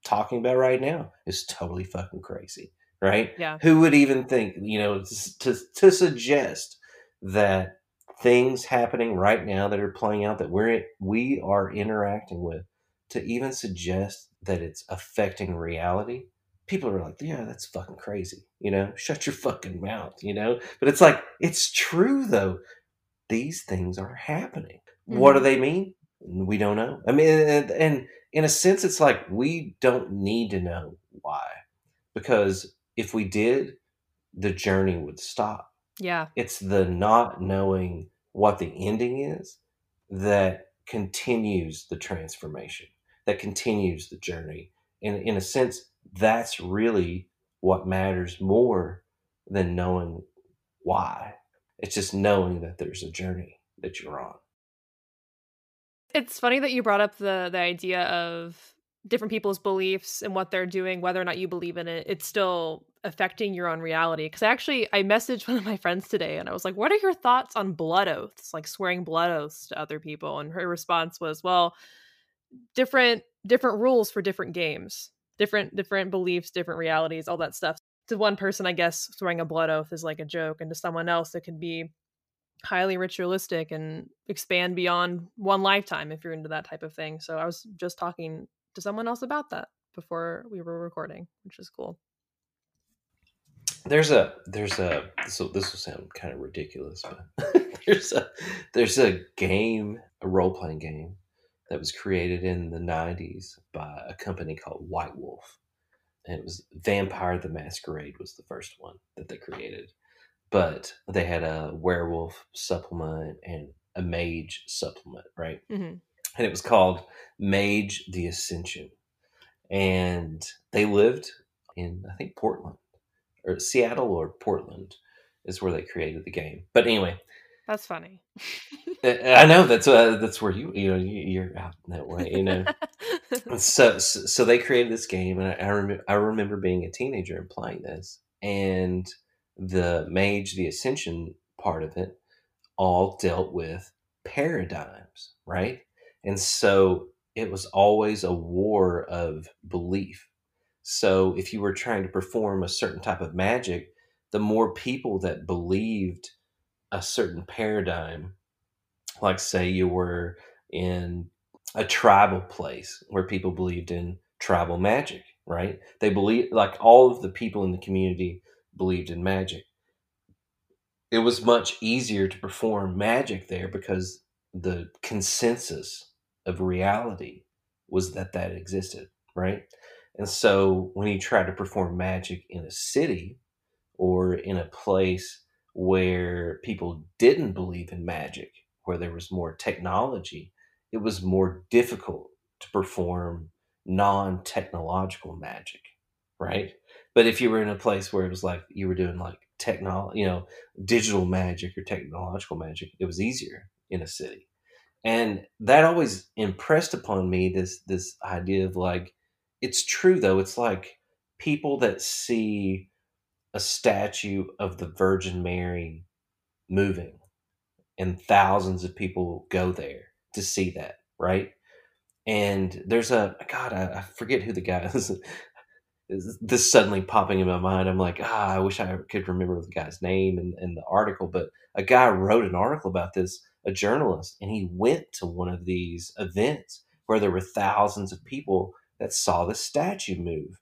[SPEAKER 2] talking about right now is totally fucking crazy, right?
[SPEAKER 1] Yeah.
[SPEAKER 2] Who would even think, you know, to to suggest that things happening right now that are playing out that we're we are interacting with to even suggest that it's affecting reality people are like yeah that's fucking crazy you know shut your fucking mouth you know but it's like it's true though these things are happening mm-hmm. what do mm-hmm. they mean we don't know i mean and, and in a sense it's like we don't need to know why because if we did the journey would stop
[SPEAKER 1] yeah
[SPEAKER 2] it's the not knowing what the ending is that continues the transformation, that continues the journey. And in a sense, that's really what matters more than knowing why. It's just knowing that there's a journey that you're on.
[SPEAKER 1] It's funny that you brought up the the idea of different people's beliefs and what they're doing, whether or not you believe in it. It's still affecting your own reality. Because actually i messaged one of my friends today and i was like what are your thoughts on blood oaths? Like swearing blood oaths to other people. And her response was well different different rules for different games different different beliefs different realities all that stuff. To one person i guess swearing a blood oath is like a joke and to someone else it can be highly ritualistic and expand beyond one lifetime if you're into that type of thing. So i was just talking to someone else about that before we were recording which is cool
[SPEAKER 2] there's a there's a so this will sound kind of ridiculous, but there's a there's a game, a role playing game that was created in the '90s by a company called White Wolf, and it was Vampire the Masquerade was the first one that they created, but they had a werewolf supplement and a mage supplement, right? Mm-hmm. And it was called Mage the Ascension, and they lived in I think Portland or Seattle or Portland is where they created the game. But anyway,
[SPEAKER 1] that's funny.
[SPEAKER 2] I know that's uh, that's where you you know you, are out that way, you know. so, so they created this game, and I, I remember I remember being a teenager and playing this, and the mage, the ascension part of it, all dealt with paradigms, right? And so it was always a war of belief so if you were trying to perform a certain type of magic, the more people that believed a certain paradigm, like say you were in a tribal place where people believed in tribal magic, right? They believe like all of the people in the community believed in magic. It was much easier to perform magic there because the consensus of reality was that that existed, right? And so when you tried to perform magic in a city or in a place where people didn't believe in magic, where there was more technology, it was more difficult to perform non technological magic, right? But if you were in a place where it was like you were doing like technology, you know, digital magic or technological magic, it was easier in a city. And that always impressed upon me this this idea of like it's true though. It's like people that see a statue of the Virgin Mary moving, and thousands of people go there to see that, right? And there's a God, I, I forget who the guy is. this suddenly popping in my mind. I'm like, ah, I wish I could remember the guy's name and, and the article. But a guy wrote an article about this, a journalist, and he went to one of these events where there were thousands of people that saw the statue move.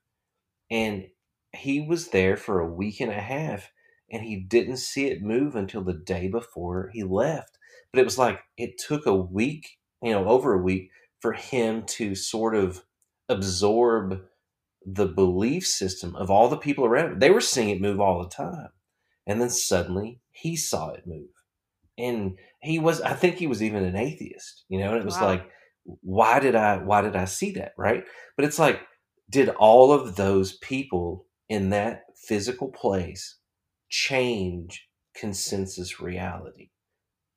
[SPEAKER 2] And he was there for a week and a half and he didn't see it move until the day before he left. But it was like it took a week, you know, over a week for him to sort of absorb the belief system of all the people around him. They were seeing it move all the time. And then suddenly he saw it move. And he was, I think he was even an atheist, you know, and it was wow. like, why did I why did I see that, right? But it's like did all of those people in that physical place change consensus reality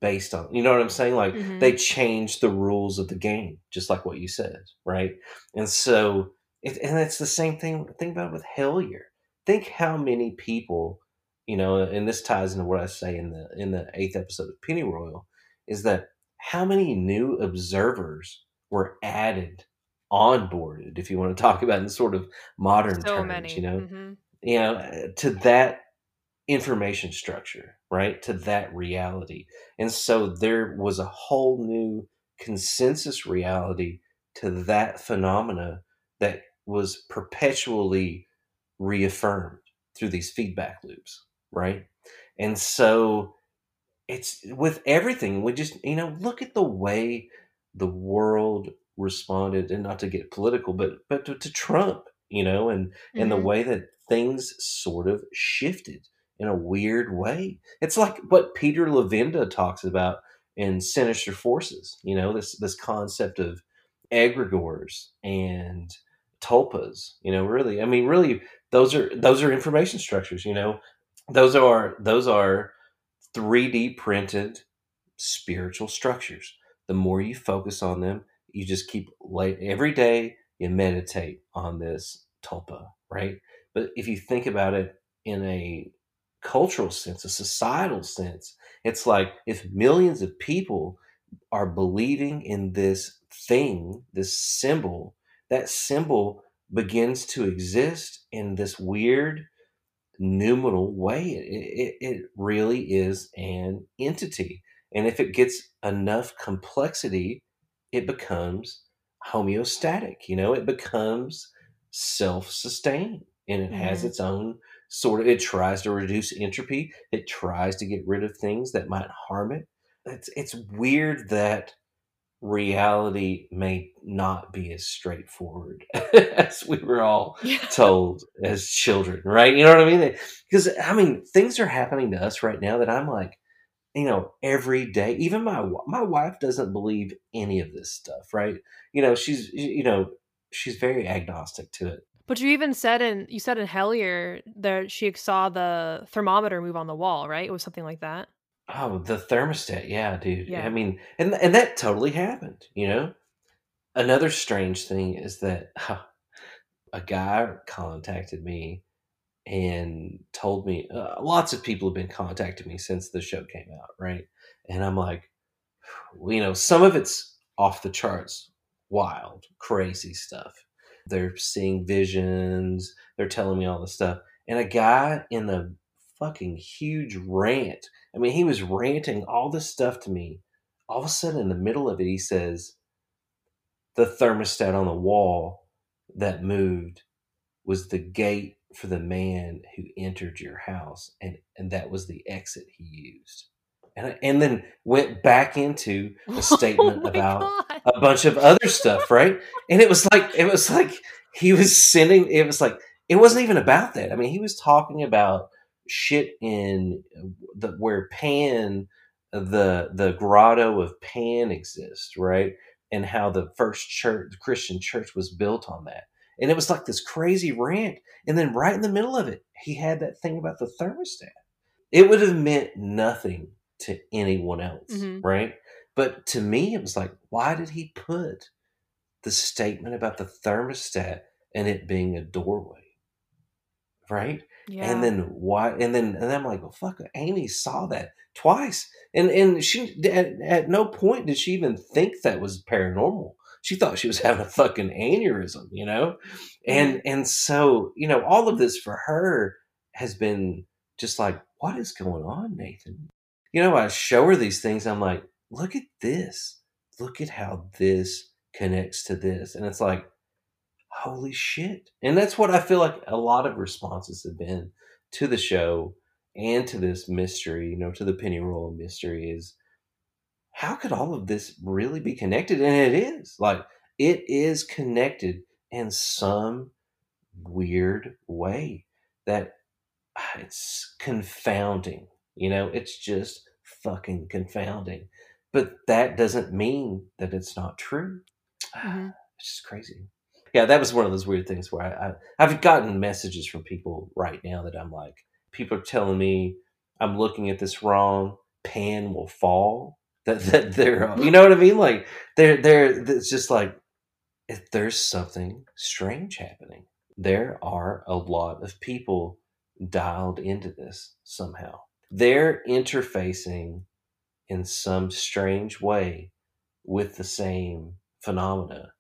[SPEAKER 2] based on you know what I'm saying? Like mm-hmm. they changed the rules of the game, just like what you said, right? And so it, and it's the same thing. Think about it with Hellier. Think how many people you know, and this ties into what I say in the in the eighth episode of Pennyroyal, is that how many new observers were added, onboarded, if you want to talk about in sort of modern
[SPEAKER 1] So
[SPEAKER 2] terms,
[SPEAKER 1] many.
[SPEAKER 2] you know,
[SPEAKER 1] hmm
[SPEAKER 2] you know, to that information structure, right? To that reality. And so there was a whole new consensus reality to that phenomena that was perpetually reaffirmed through these feedback loops, right? And so it's with everything, we just, you know, look at the way the world responded and not to get political, but but to, to Trump, you know, and and the
[SPEAKER 1] hmm
[SPEAKER 2] way that things sort of shifted in a weird way. It's like what Peter Levenda talks about in Sinister Forces, you know, this this concept of egregores and tulpas, you know, really. I mean, really those are those are information structures, you know. Those are those are 3D printed spiritual structures. The more you focus on them, you just keep like every day you meditate on this tulpa, right? But if you think about it in a cultural sense, a societal sense, it's like if millions of people are believing in this thing, this symbol, that symbol begins to exist in this weird noumenal way. It, it, it really is an entity. And if it gets enough complexity, it becomes homeostatic. You know, it becomes self sustaining and it has
[SPEAKER 1] hmm
[SPEAKER 2] its own sort of, it tries to reduce entropy, it tries to get rid of things that might harm it. It's, it's weird that reality may not be as straightforward as we were all
[SPEAKER 1] Yeah.
[SPEAKER 2] told as children, right? You know what I mean? Because I mean, things are happening to us right now that I'm like, you know, every day. Even my my wife doesn't believe any of this stuff, right? You know, she's you know she's very agnostic to it.
[SPEAKER 1] But you even said in you said in Hellier that she saw the thermometer move on the wall, right? It was something like that.
[SPEAKER 2] Oh, the thermostat, yeah, dude. I mean, and and that totally happened. You know, another strange thing is that a guy contacted me and told me uh, lots of people have been contacting me since the show came out, right? And I'm like, you know, some of it's off the charts, wild, crazy stuff. They're seeing visions, they're telling me all this stuff. And a guy in a fucking huge rant, I mean, he was ranting all this stuff to me. All of a sudden, in the middle of it, he says, the thermostat on the wall that moved was the gate for the man who entered your house and and that was the exit he used and I- and then went back into a
[SPEAKER 1] oh
[SPEAKER 2] statement
[SPEAKER 1] my
[SPEAKER 2] about
[SPEAKER 1] god.
[SPEAKER 2] a bunch of other stuff right and it was like it was like he was sending it was like it wasn't even about that i mean he was talking about shit in the where pan the the grotto of pan exists right? And how the first church the christian church was built on that. And it was like this crazy rant. And then right in the middle of it he had that thing about the thermostat. It would have meant nothing to anyone else
[SPEAKER 1] hmm
[SPEAKER 2] right? But to me it was like why did he put the statement about the thermostat and it being a doorway right? And then why and then and i'm like well fuck amy saw that twice. And and she at, at no point did she even think that was paranormal. She thought she was having a fucking aneurysm you know? And and so you know all of this for her has been just like what is going on nathan? You know i show her these things i'm like look at this. Look at how this connects to this. And it's like holy shit. And that's what i feel like a lot of responses have been to the show and to this mystery you know to the Pennyroyal mystery is how could all of this really be connected? And it is. Like it is connected in some weird way that ah, it's confounding you know? It's just fucking confounding. But that doesn't mean that it's not true.
[SPEAKER 1] Hmm
[SPEAKER 2] it's just crazy yeah that was one of those weird things where I, I i've gotten messages from people right now that i'm like people are telling me i'm looking at this wrong pan will fall that, that they're you know what i mean like they're they're it's just like if there's something strange happening there are a lot of people dialed into this somehow. They're interfacing in some strange way with the same phenomena.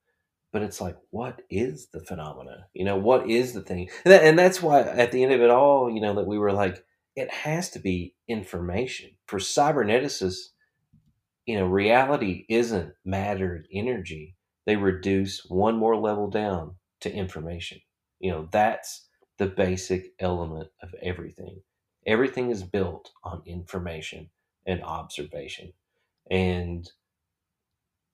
[SPEAKER 2] But it's like, what is the phenomena? You know, what is the thing? And, that, and that's why at the end of it all, you know, that we were like, it has to be information. For cyberneticists, you know, reality isn't matter and energy. They reduce one more level down to information. You know, that's the basic element of everything. Everything is built on information and observation. And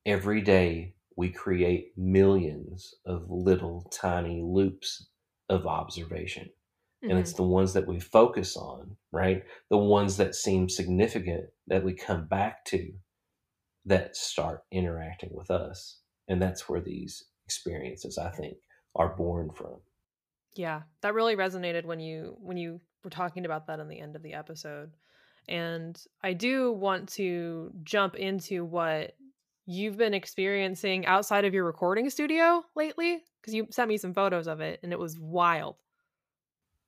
[SPEAKER 2] every day we create millions of little tiny loops of observation. Mm-hmm. And it's mm-hmm. the ones that we focus on, right? The ones that seem significant that we come back to that start interacting with us. And that's where these experiences, I think, are born from.
[SPEAKER 1] Yeah, that really resonated when you when you were talking about that in the end of the episode. And I do want to jump into what you've been experiencing outside of your recording studio lately because you sent me some photos of it and it was wild.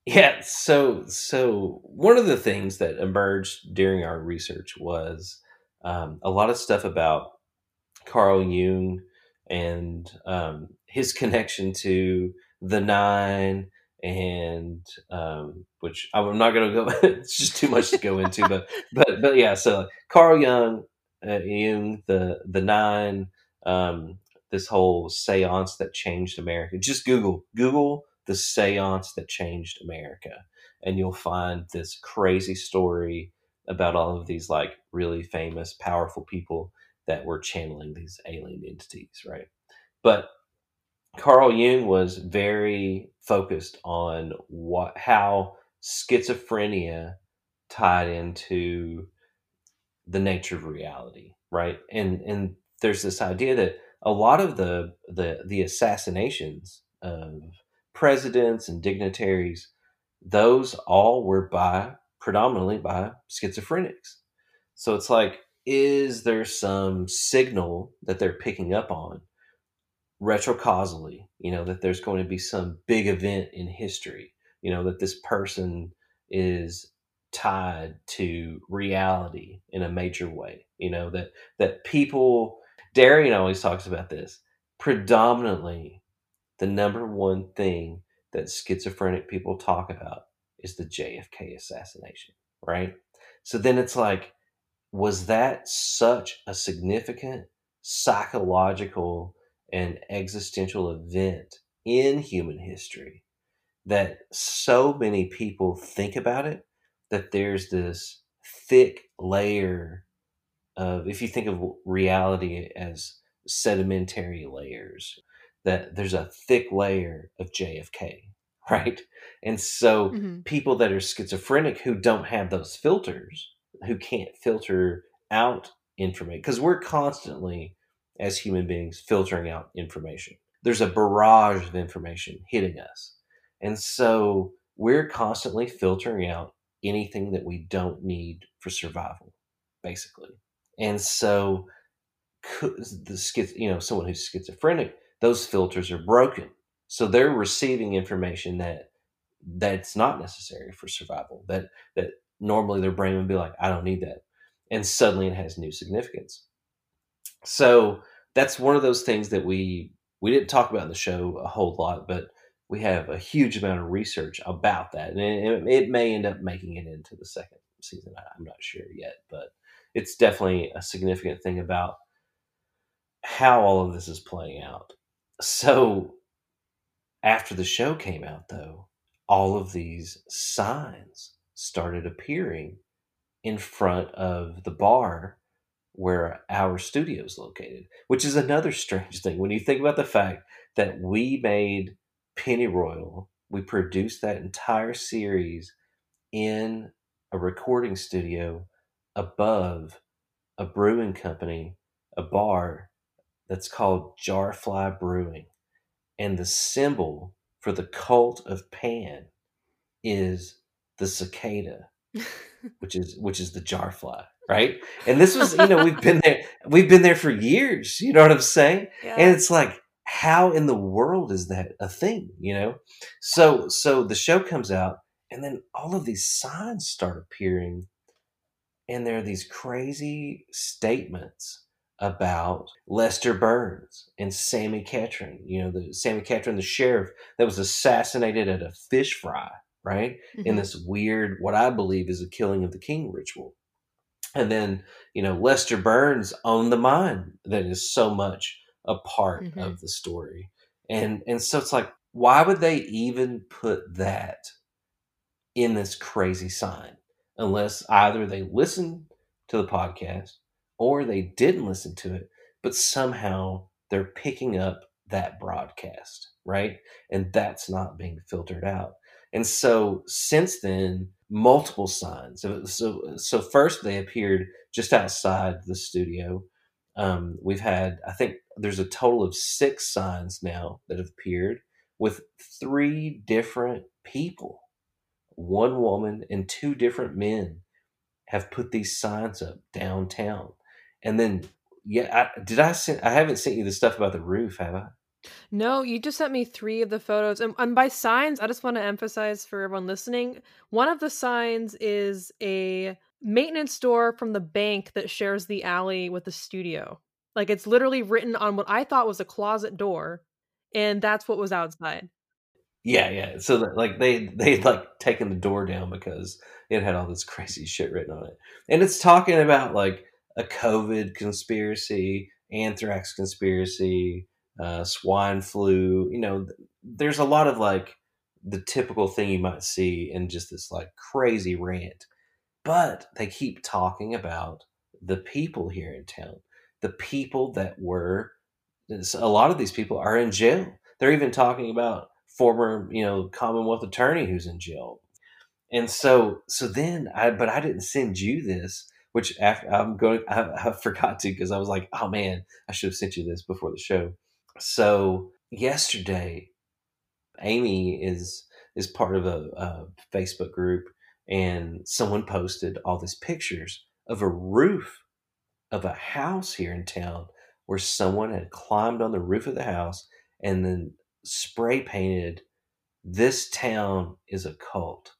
[SPEAKER 2] Yeah, so so one of the things that emerged during our research was um, a lot of stuff about Carl Jung and um, his connection to the nine and um, which I'm not going to go. it's just too much to go into, but but but yeah. So Carl Jung, uh, Jung, the the nine, um, this whole séance that changed America. Just Google Google the séance that changed America, and you'll find this crazy story about all of these like really famous, powerful people that were channeling these alien entities, right? But Carl Jung was very focused on what how schizophrenia tied into the nature of reality, right? And and there's this idea that a lot of the the the assassinations of presidents and dignitaries, those all were by predominantly by schizophrenics. So it's like, is there some signal that they're picking up on retrocausally, you know, that there's going to be some big event in history, you know, that this person is tied to reality in a major way, you know, that that people Darian always talks about this. Predominantly the number one thing that schizophrenic people talk about is the JFK assassination, right? So then it's like, was that such a significant psychological and existential event in human history that so many people think about it that there's this thick layer of if you think of reality as sedimentary layers that there's a thick layer of JFK right and so mm-hmm. people that are schizophrenic who don't have those filters who can't filter out information because we're constantly as human beings filtering out information. There's a barrage of information hitting us. And so we're constantly filtering out anything that we don't need for survival, basically. And so the schiz, you know, someone who's schizophrenic, those filters are broken. So they're receiving information that that's not necessary for survival. That that normally their brain would be like, I don't need that. And suddenly it has new significance. So that's one of those things that we we didn't talk about in the show a whole lot, but we have a huge amount of research about that, and it, it may end up making it into the second season. I'm not sure yet, but it's definitely a significant thing about how all of this is playing out. So after the show came out, though, all of these signs started appearing in front of the bar where our studio is located, which is another strange thing. When you think about the fact that we made Pennyroyal, we produced that entire series in a recording studio above a brewing company, a bar that's called Jarfly Brewing. And the symbol for the cult of Pan is the cicada, which is which is the jarfly right? And this was, you know, we've been there, we've been there for years. You know what I'm saying? Yeah. And it's like, how in the world is that a thing? You know? So, so the show comes out, and then all of these signs start appearing and there are these crazy statements about Lester Burns and Sammy Catron. You know, the Sammy Catron, the sheriff that was assassinated at a fish fry, right? Mm-hmm. In this weird, what I believe is a killing of the king ritual. And then, you know, Lester Burns owned the mine that is so much a part mm-hmm. of the story. And and so it's like, why would they even put that in this crazy sign? Unless either they listened to the podcast or they didn't listen to it, but somehow they're picking up that broadcast, right? And that's not being filtered out. And so since then, multiple signs. So, so, so first they appeared just outside the studio. Um, we've had, I think there's a total of six signs now that have appeared with three different people, one woman and two different men have put these signs up downtown. And then, yeah, I, did I send? I haven't sent you the stuff about the roof, have I?
[SPEAKER 1] No, you just sent me three of the photos. And, and by signs, I just want to emphasize for everyone listening one of the signs is a maintenance door from the bank that shares the alley with the studio. Like it's literally written on what I thought was a closet door, and that's what was outside.
[SPEAKER 2] Yeah, yeah. So that, like they they like taken the door down because it had all this crazy shit written on it, and it's talking about like a COVID conspiracy, anthrax conspiracy, uh, swine flu. You know, there's a lot of like the typical thing you might see in just this like crazy rant. But they keep talking about the people here in town, the people that were. A lot of these people are in jail. They're even talking about former, you know, Commonwealth attorney who's in jail. And so, so then I, but I didn't send you this which after, I'm going, I, I forgot to because I was like, oh man, I should have sent you this before the show. So yesterday, Amy is is part of a, a Facebook group, and someone posted all these pictures of a roof of a house here in town where someone had climbed on the roof of the house and then spray painted this town is a cult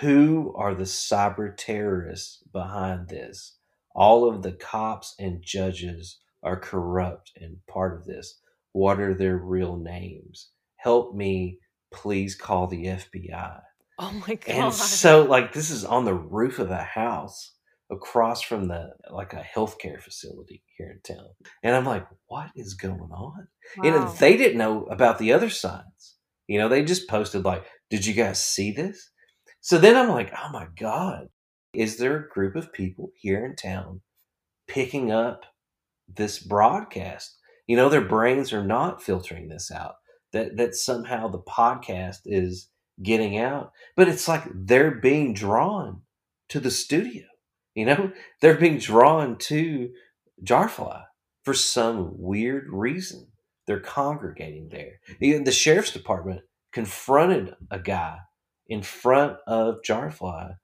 [SPEAKER 2] who are the cyber terrorists behind this? All of the cops and judges are corrupt and part of this. What are their real names? Help me, please call the FBI.
[SPEAKER 1] Oh my god.
[SPEAKER 2] And so like this is on the roof of a house across from the like a healthcare facility here in town. And I'm like, what is going on? Wow. And they didn't know about the other signs. You know, they just posted like, did you guys see this? So then I'm like, oh my God, is there a group of people here in town picking up this broadcast? You know, their brains are not filtering this out. That that somehow the podcast is getting out. But it's like they're being drawn to the studio. You know, they're being drawn to Jarfly for some weird reason. They're congregating there. Even The sheriff's department confronted a guy in front of Jarfly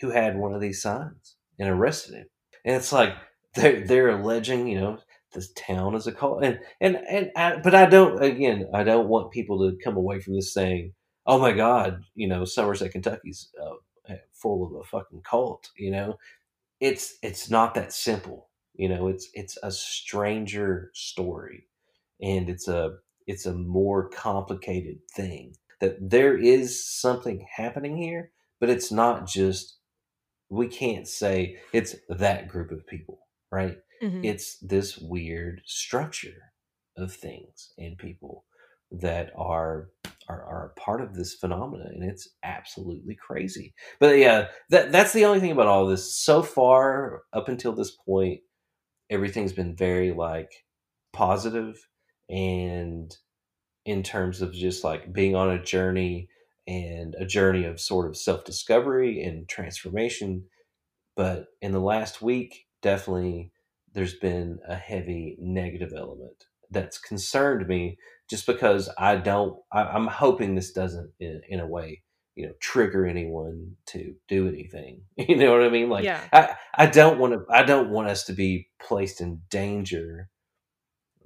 [SPEAKER 2] who had one of these signs and arrested him. And it's like they're they're alleging, you know, this town is a cult, and and and I, but I don't. Again, I don't want people to come away from this saying, "Oh my God, you know, Somerset, Kentucky's uh, full of a fucking cult." You know, it's it's not that simple. You know, it's it's a stranger story, and it's a it's a more complicated thing that there is something happening here, but it's not just, we can't say it's that group of people, right? Mm-hmm. It's this weird structure of things and people that are are, are part of this phenomena and it's absolutely crazy but yeah that that's the only thing about all this so far up until this point everything's been very like positive and in terms of just like being on a journey and a journey of sort of self discovery and transformation. But in the last week, definitely there's been a heavy negative element that's concerned me just because I don't, I, am hoping this doesn't in, in, a way, you know, trigger anyone to do anything. You know what I mean? Like, yeah. I, I don't want to, I don't want us to be placed in danger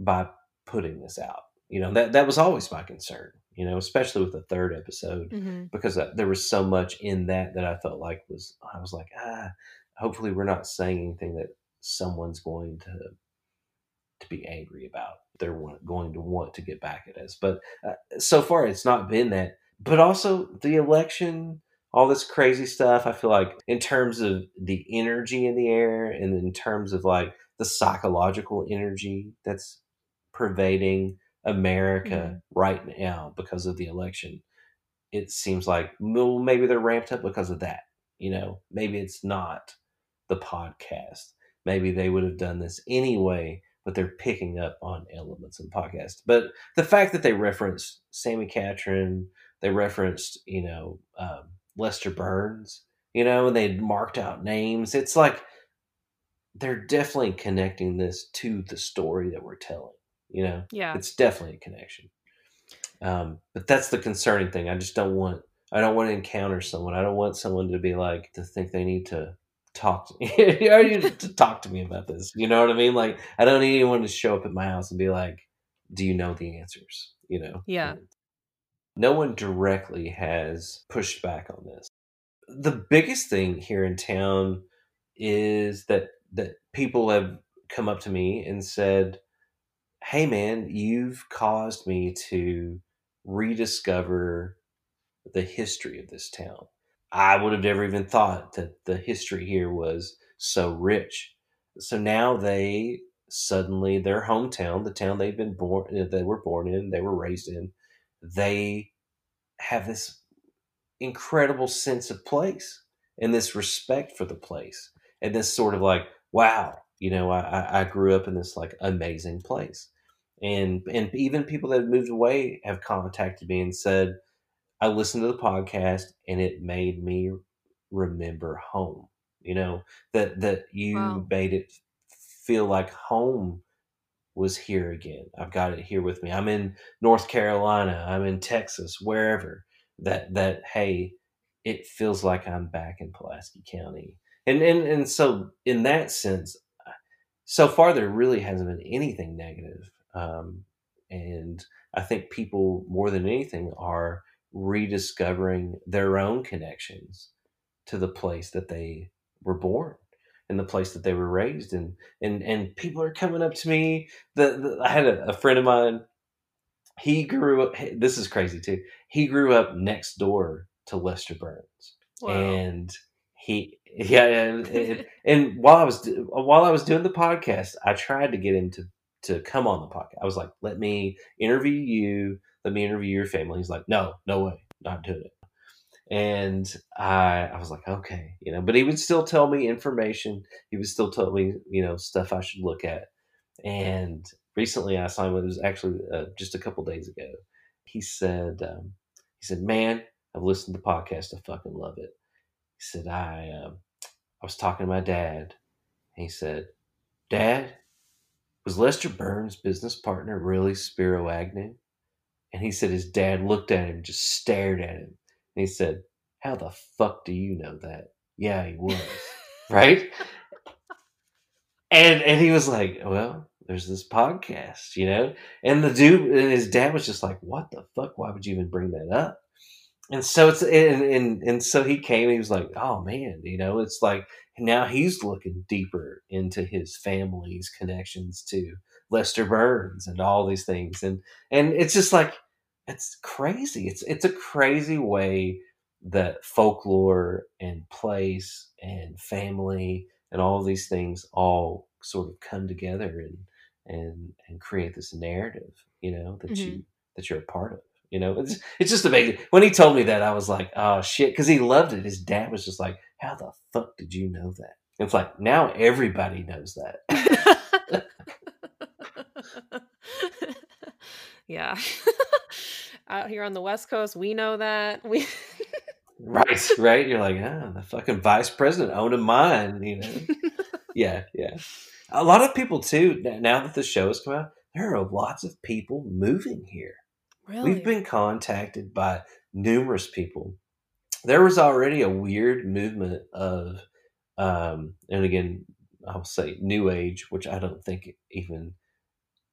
[SPEAKER 2] by putting this out You know that that was always my concern. You know, especially with the third episode
[SPEAKER 1] hmm
[SPEAKER 2] because uh, there was so much in that that I felt like was I was like ah, hopefully we're not saying anything that someone's going to to be angry about. They're going to want to get back at us. But uh, so far, it's not been that. But also the election, all this crazy stuff. I feel like in terms of the energy in the air, and in terms of like the psychological energy that's pervading America right now because of the election, it seems like well, maybe they're ramped up because of that. You know, maybe it's not the podcast. Maybe they would have done this anyway, but they're picking up on elements of the podcast. But the fact that they referenced Sammy Catron, they referenced, you know, um, Lester Burns, you know, and they marked out names. It's like they're definitely connecting this to the story that we're telling. You know,
[SPEAKER 1] Yeah.
[SPEAKER 2] it's definitely a connection. Um, but that's the concerning thing. I just don't want. I don't want to encounter someone. I don't want someone to be like to think they need to talk to me. you to talk to me about this. You know what I mean? Like I don't need anyone to show up at my house and be like, "Do you know the answers?" You know?
[SPEAKER 1] Yeah.
[SPEAKER 2] No one directly has pushed back on this. The biggest thing here in town is that that people have come up to me and said, "Hey, man, you've caused me to rediscover the history of this town. I would have never even thought that the history here was so rich. So now they suddenly their hometown, the town they've been born, they were born in, they were raised in, they have this incredible sense of place and this respect for the place and this sort of like, wow, you know, I- I grew up in this like amazing place. And and even people that have moved away have contacted me and said, I listened to the podcast and it made me remember home. You know, that that you
[SPEAKER 1] Wow.
[SPEAKER 2] made it feel like home was here again. I've got it here with me. I'm in North Carolina, I'm in Texas, wherever. That that hey, it feels like I'm back in Pulaski County. And and and so in that sense, so far there really hasn't been anything negative. Um, and I think people more than anything are rediscovering their own connections to the place that they were born and the place that they were raised and and and people are coming up to me the, the i had a, a friend of mine. He grew up this is crazy too. He grew up next door to lester burns.
[SPEAKER 1] Wow.
[SPEAKER 2] and he yeah and, and, and while i was while i was doing the podcast i tried to get him to to come on the podcast. I was like let me interview you let me interview your family. He's like no no way. Not doing it. And i i was like okay you know but he would still tell me information. He would still tell me you know stuff i should look at. And recently i saw him it was actually uh, just a couple days ago. He said um, he said man i've listened to the podcast. I fucking love it. He said i um, i was talking to my dad. And he said dad was lester burns business partner really spiro agnew and he said his dad looked at him just stared at him. And he said how the fuck do you know that? Yeah he was. Right? And and he was like well there's this podcast you know? And the dude and his dad was just like what the fuck? Why would you even bring that up? And so it's and and, and so he came he was like oh man you know? It's like now he's looking deeper into his family's connections to lester burns and all these things. And and it's just like it's crazy. It's it's a crazy way that folklore and place and family and all these things all sort of come together and and and create this narrative you know that you mm-hmm. that you're a part of you know? It's it's just amazing. When he told me that i was like oh shit because he loved it. His dad was just like how the fuck did you know that? It's like now everybody knows that.
[SPEAKER 1] Yeah. Out here on the West Coast, we know that. We
[SPEAKER 2] right right? You're like ah the fucking vice president owned a mine you know? Yeah yeah. A lot of people too now that the show has come out there are lots of people moving here.
[SPEAKER 1] Really?
[SPEAKER 2] We've been contacted by numerous people. There was already a weird movement of, um, and again, I'll say New Age, which I don't think even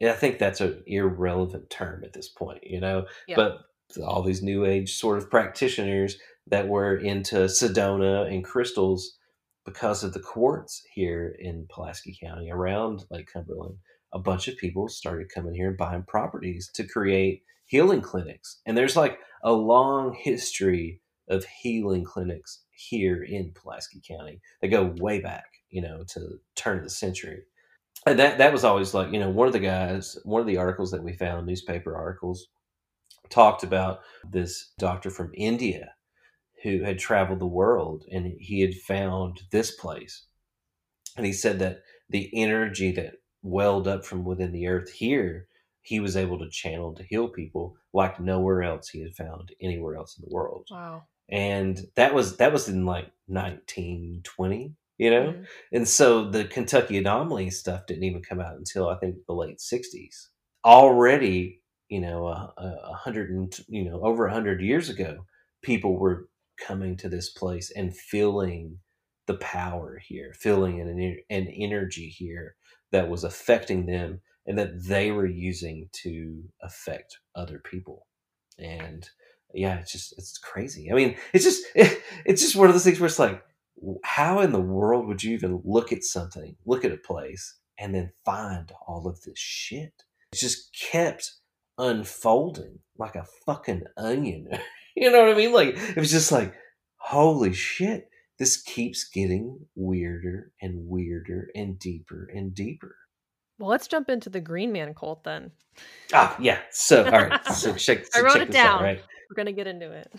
[SPEAKER 2] I think that's an irrelevant term at this point, you know.
[SPEAKER 1] Yeah.
[SPEAKER 2] But all these new age sort of practitioners that were into Sedona and crystals because of the quartz here in Pulaski County around Lake Cumberland, a bunch of people started coming here and buying properties to create healing clinics. And there's like a long history of healing clinics here in Pulaski County. They go way back, you know, to the turn of the century. And that that was always like, you know, one of the guys, one of the articles that we found, newspaper articles, talked about this doctor from India who had traveled the world and he had found this place. And he said that the energy that welled up from within the earth here, he was able to channel to heal people like nowhere else he had found anywhere else in the world.
[SPEAKER 1] Wow.
[SPEAKER 2] And that was that was in like 1920, you know?
[SPEAKER 1] Mhm.
[SPEAKER 2] And so the Kentucky anomaly stuff didn't even come out until I think the late 60s. Already, you know, a, a a hundred and you know over a hundred years ago, people were coming to this place and feeling the power here, feeling an an energy here that was affecting them and that they were using to affect other people. And yeah, it's just it's crazy. I mean, it's just it's just one of those things where it's like how in the world would you even look at something, look at a place, and then find all of this shit? It just kept unfolding like a fucking onion. you know what I mean? Like it was just like, holy shit, this keeps getting weirder and weirder and deeper and deeper.
[SPEAKER 1] Well, let's jump into the Green Man cult then.
[SPEAKER 2] Ah, yeah. So all right, so check.
[SPEAKER 1] I wrote
[SPEAKER 2] check
[SPEAKER 1] it
[SPEAKER 2] this out,
[SPEAKER 1] down.
[SPEAKER 2] right
[SPEAKER 1] We're gonna get into it.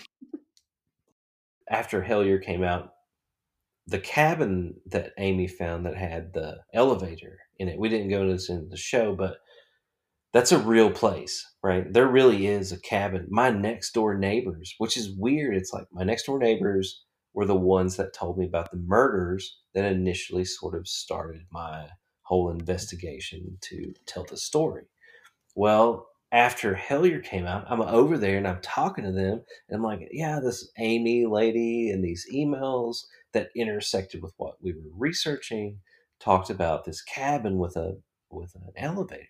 [SPEAKER 2] after Hellier came out, the cabin that Amy found that had the elevator in it. We didn't go into this in the show, but that's a real place, right? There really is a cabin. My next door neighbors, which is weird, it's like my next door neighbors were the ones that told me about the murders that initially sort of started my whole investigation to tell the story. Well, after Hellier came out, I'm over there and I'm talking to them, and I'm like, yeah, this Amy lady and these emails that intersected with what we were researching talked about this cabin with a with an elevator.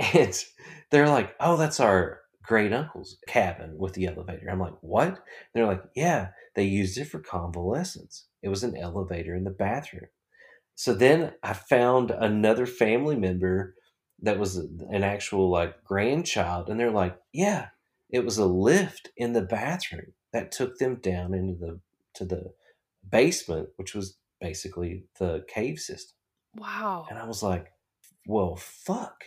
[SPEAKER 2] And they're like, oh, that's our great uncle's cabin with the elevator. I'm like, what? They're like, yeah, they used it for convalescence. It was an elevator in the bathroom. So then I found another family member that was an actual like grandchild, and they're like, yeah, it was a lift in the bathroom that took them down into the to the basement, which was basically the cave system.
[SPEAKER 1] Wow.
[SPEAKER 2] And I was like, well, fuck.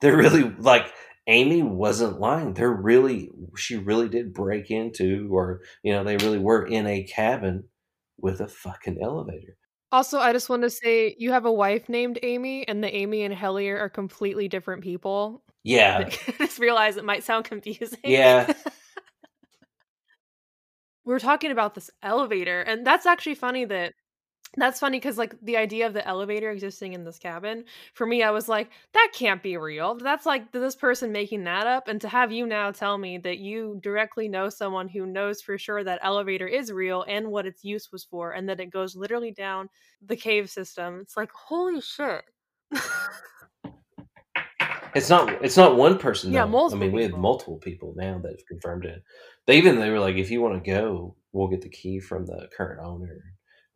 [SPEAKER 2] They're really like Amy wasn't lying. They're really, she really did break into, or, you know, they really were in a cabin with a fucking elevator.
[SPEAKER 1] Also, I just want to say you have a wife named Amy, and the Amy and Hellier are completely different people.
[SPEAKER 2] Yeah.
[SPEAKER 1] I just realize it might sound confusing.
[SPEAKER 2] Yeah.
[SPEAKER 1] we were talking about this elevator, and that's actually funny that that's funny because like the idea of the elevator existing in this cabin for me i was like that can't be real that's like this person making that up and to have you now tell me that you directly know someone who knows for sure that elevator is real and what its use was for and that it goes literally down the cave system it's like holy shit
[SPEAKER 2] It's not. It's not one person.
[SPEAKER 1] Yeah,
[SPEAKER 2] though. I mean, we have multiple people now that have confirmed it. They even they were like, if you want to go, we'll get the key from the current owner,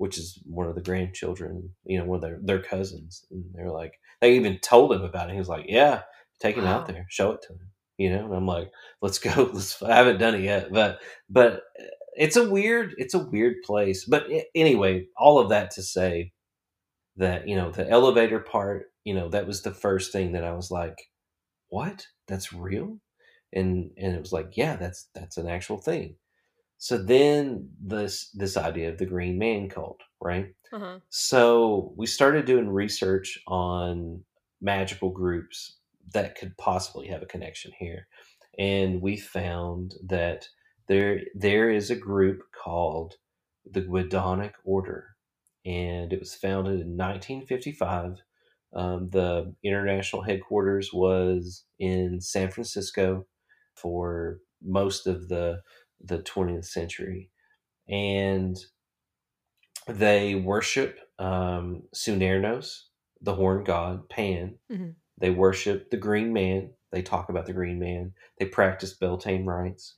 [SPEAKER 2] which is one of the grandchildren. You know, one of their their cousins. And they're like, they even told him about it. He was like, yeah, take him out there, show it to him. You know, and I'm like, let's go. Let's. I haven't done it yet, but but eh, it's a weird. It's a weird place. But anyway, all of that to say that you know the elevator part. You know, that was the first thing that I was like what that's real and and it was like yeah that's that's an actual thing so then this this idea of the green man cult right?
[SPEAKER 1] Uh-huh.
[SPEAKER 2] so we started doing research on magical groups that could possibly have a connection here. And we found that there there is a group called the Gwyddonic Order. And it was founded in 1955 um, the international headquarters was in San Francisco for most of the the 20th century, and they worship um, Cernunnos, the horn god Pan,
[SPEAKER 1] Mhm.
[SPEAKER 2] They worship the Green Man. They talk about the Green Man. They practice Beltane rites.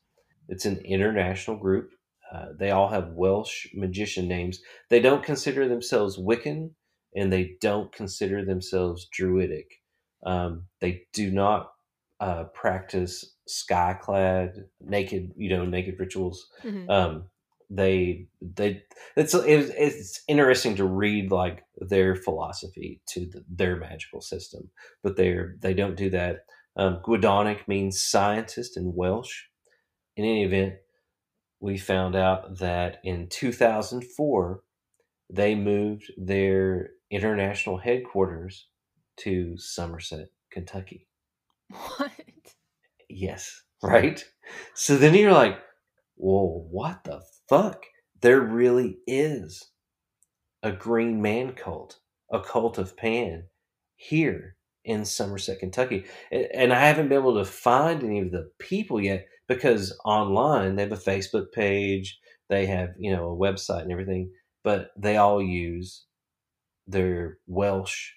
[SPEAKER 2] It's an international group. Uh, they all have Welsh magician names. They don't consider themselves Wiccan, and they don't consider themselves Druidic. Um, they do not uh, practice skyclad, naked, you know, naked rituals.
[SPEAKER 1] Mhm.
[SPEAKER 2] Um, they they it's it's, interesting to read like their philosophy to the, their magical system, but they're they don't do that. Um, means scientist in Welsh. In any event, we found out that in 2004 they moved their international headquarters to Somerset, Kentucky.
[SPEAKER 1] What?
[SPEAKER 2] Yes, right? So then you're like, whoa, what the fuck? There really is a green man cult, a cult of Pan here in Somerset, Kentucky. And I haven't been able to find any of the people yet because online they have a Facebook page, they have, you know, a website and everything, but they all use their Welsh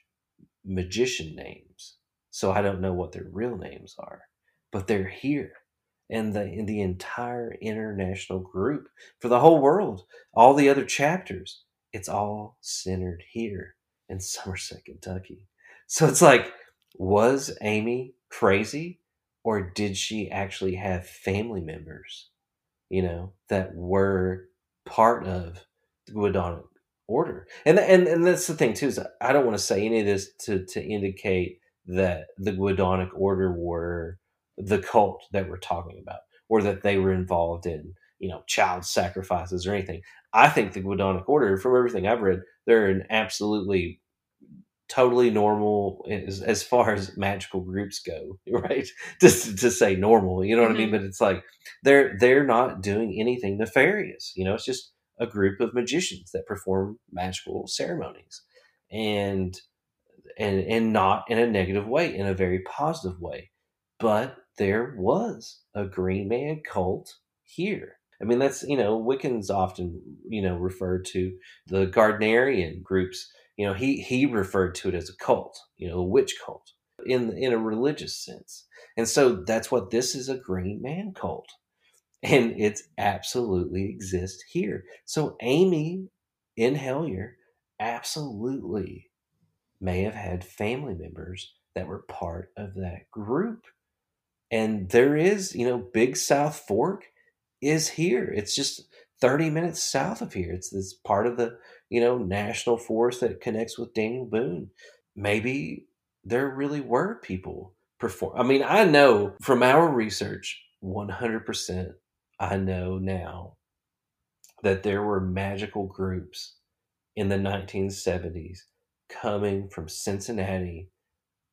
[SPEAKER 2] magician names. So I don't know what their real names are, but they're here. And the in the entire international group for the whole world, all the other chapters, it's all centered here in Somerset, Kentucky. So it's like, was Amy crazy, or did she actually have family members, you know, that were part of the Gwyddonic order? And and and that's the thing too is I don't want to say any of this to to indicate that the Gwyddonic order were the cult that we're talking about, or that they were involved in, you know, child sacrifices or anything. I think the Gwyddonic order, from everything I've read, they're an absolutely totally normal as, as far as magical groups go, right? Just to say normal, you know what I mean?
[SPEAKER 1] Mhm.
[SPEAKER 2] But it's like they're they're not doing anything nefarious. You know, it's just a group of magicians that perform magical ceremonies. And and and not in a negative way, in a very positive way. But there was a Green Man cult here. I mean, that's you know, Wiccans often you know referred to the Gardnerian groups. You know, he he referred to it as a cult, you know, a witch cult in in a religious sense, and so that's what this is a Green Man cult, and it absolutely exists here. So Amy in Hellier absolutely may have had family members that were part of that group. And there is, you know, Big South Fork is here. It's just 30 minutes south of here. It's this part of the, you know, national forest that connects with Daniel Boone. Maybe there really were people perform. I mean, I know from our research, 100%, I know now that there were magical groups in the 1970s coming from Cincinnati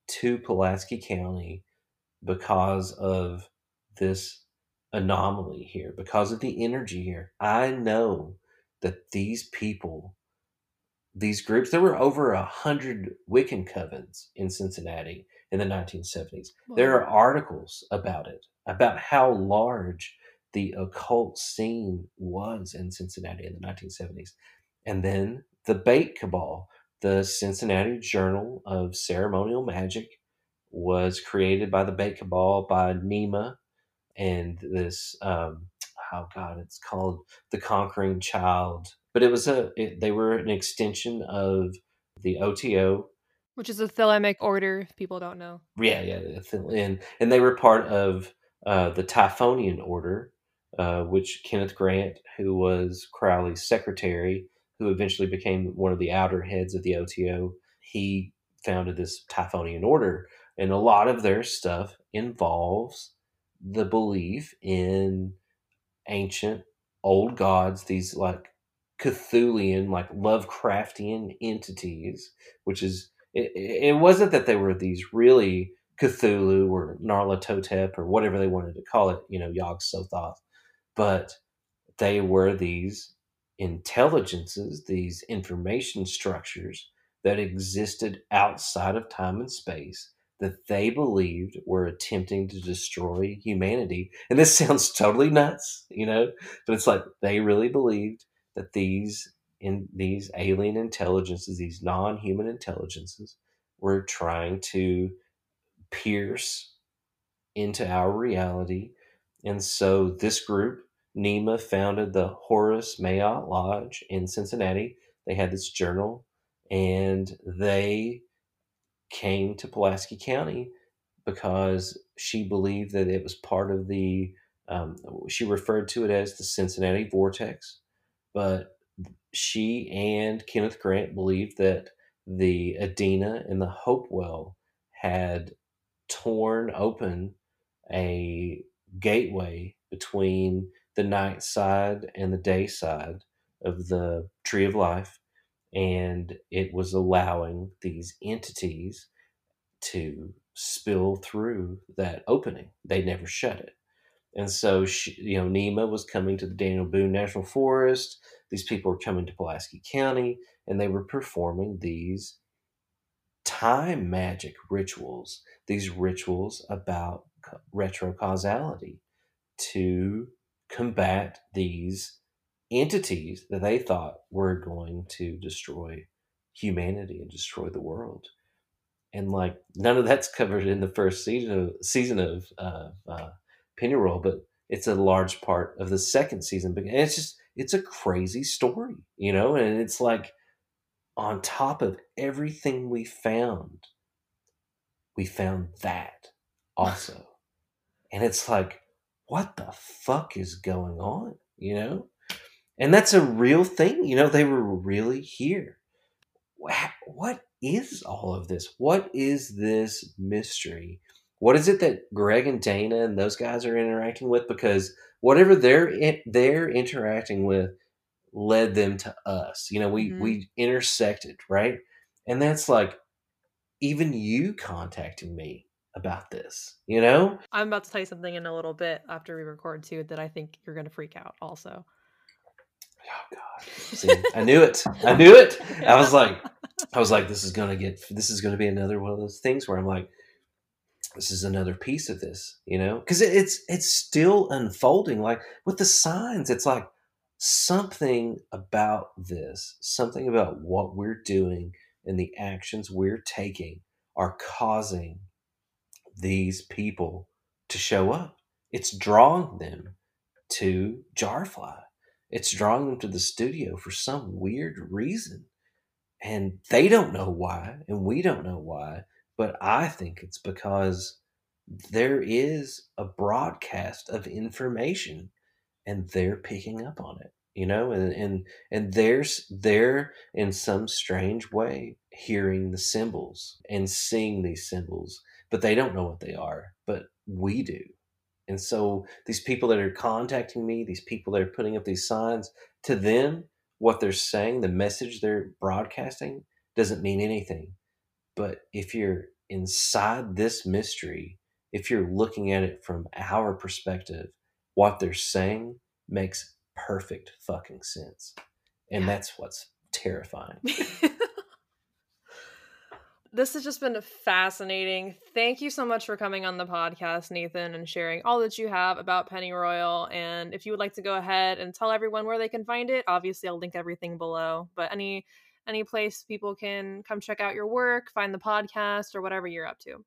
[SPEAKER 2] to Pulaski County because of this anomaly here, because of the energy here. I know that these people, these groups, there were over a hundred Wiccan covens in Cincinnati in the 1970s. There are articles about it, about how large the occult scene was in Cincinnati in the 1970s. And then the Bate Cabal, the Cincinnati Journal of Ceremonial Magic, was created by the Bate Cabal by Nema and this um, oh god, it's called the Conquering Child. But it was a it, they were an extension of the OTO.
[SPEAKER 1] Which is a Thelemic order, if people don't know.
[SPEAKER 2] Yeah, yeah, and and they were part of uh, the Typhonian Order, uh, which Kenneth Grant, who was Crowley's secretary, who eventually became one of the outer heads of the OTO, he founded this Typhonian Order, and a lot of their stuff involves the belief in ancient old gods, these like Cthulian, like Lovecraftian entities, which is it, it wasn't that they were these really Cthulhu or Nyarlathotep or whatever they wanted to call it, you know, Yog Sothoth, but they were these intelligences, these information structures that existed outside of time and space that they believed were attempting to destroy humanity. And this sounds totally nuts, you know, but it's like they really believed that these in these alien intelligences, these non-human intelligences, were trying to pierce into our reality. And so this group, Nema founded the Horus Maat Lodge in Cincinnati. They had this journal and they came to Pulaski County because she believed that it was part of the, um, she referred to it as the Cincinnati Vortex. But she and Kenneth Grant believed that the Adena and the Hopewell had torn open a gateway between the night side and the day side of the tree of life and it was allowing these entities to spill through that opening. They never shut it. And so she, you know nema was coming to the daniel boone national forest. These people were coming to pulaski county and they were performing these time magic rituals, these rituals about retrocausality to combat these entities that they thought were going to destroy humanity and destroy the world. And like none of that's covered in the first season of season of uh, uh, Pennyroyal, but it's a large part of the second season. And it's just it's a crazy story, you know. And it's like on top of everything we found, we found that also. and it's like, what the fuck is going on? You know? And that's a real thing. You know, they were really here. What is all of this? What is this mystery? What is it that Greg and Dana and those guys are interacting with? Because whatever they're they're interacting with led them to us. You know, we mm-hmm. we intersected, right? And that's like even you contacting me about this, you know?
[SPEAKER 1] I'm about to tell you something in a little bit after we record too that I think you're going to freak out also.
[SPEAKER 2] Oh god. See, I knew it. I knew it. I was like I was like this is going to get this is going to be another one of those things where I'm like this is another piece of this, you know? Cuz it's it's still unfolding like with the signs it's like something about this, something about what we're doing and the actions we're taking are causing these people to show up. It's drawing them to Jarfly. It's drawing them to the studio for some weird reason. And they don't know why, and we don't know why, but I think it's because there is a broadcast of information and they're picking up on it you know and and and there's they're in some strange way hearing the symbols and seeing these symbols but they don't know what they are but we do and so these people that are contacting me these people that are putting up these signs to them what they're saying the message they're broadcasting doesn't mean anything but if you're inside this mystery if you're looking at it from our perspective what they're saying makes perfect fucking sense. And that's what's terrifying.
[SPEAKER 1] this has just been fascinating. Thank you so much for coming on the podcast, Nathan, and sharing all that you have about Pennyroyal. And if you would like to go ahead and tell everyone where they can find it, obviously I'll link everything below. But any any place people can come check out your work, find the podcast, or whatever you're up to.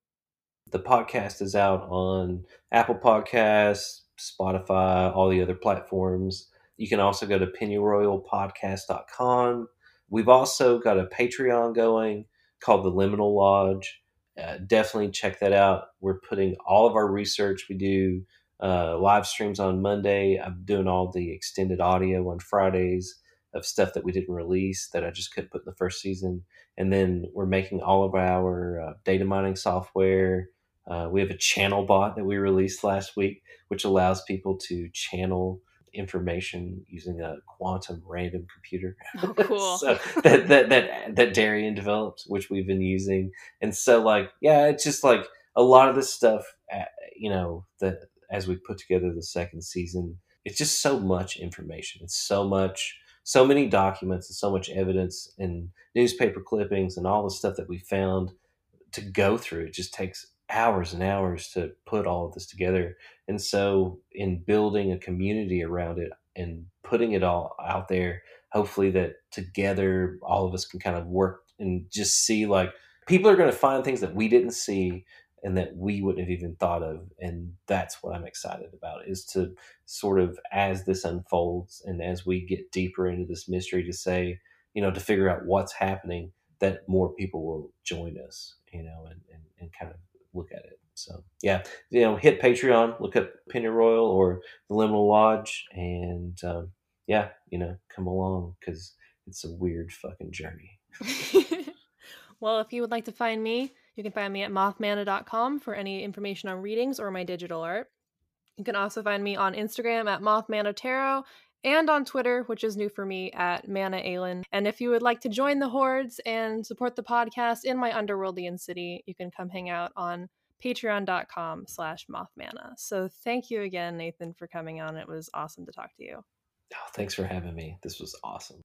[SPEAKER 2] The podcast is out on Apple Podcasts, Spotify, all the other platforms. You can also go to pennyroyalpodcast.com. We've also got a Patreon going called the Liminal Lodge. Uh, definitely check that out. We're putting all of our research. We do uh, live streams on Monday. I'm doing all the extended audio on Fridays of stuff that we didn't release that I just couldn't put in the first season. And then we're making all of our uh, data mining software. Uh, we have a channel bot that we released last week, which allows people to channel information using a quantum random computer.
[SPEAKER 1] Oh, cool.
[SPEAKER 2] so that, that that that Darian developed, which we've been using, and so like yeah, it's just like a lot of this stuff. Uh, you know that as we put together the second season, it's just so much information. It's so much, so many documents, and so much evidence and newspaper clippings and all the stuff that we found to go through. It just takes hours and hours to put all of this together. And so, in building a community around it and putting it all out there, hopefully, that together all of us can kind of work and just see like people are going to find things that we didn't see and that we wouldn't have even thought of. And that's what I'm excited about is to sort of, as this unfolds and as we get deeper into this mystery, to say, you know, to figure out what's happening, that more people will join us, you know, and, and, and kind of look at it. So yeah, you know, hit Patreon, look up Pennyroyal or the Liminal Lodge, and um, yeah, you know, come along because it's a weird fucking journey.
[SPEAKER 1] well, if you would like to find me, you can find me at mothmana.com for any information on readings or my digital art. You can also find me on Instagram at mothmana tarot and on Twitter, which is new for me at Mana Aelin. And if you would like to join the hordes and support the podcast in my underworldian city, you can come hang out on patreon.com slash mothmana. So thank you again, Nathan, for coming on. It was awesome to talk to you.
[SPEAKER 2] Oh, thanks for having me. This was awesome.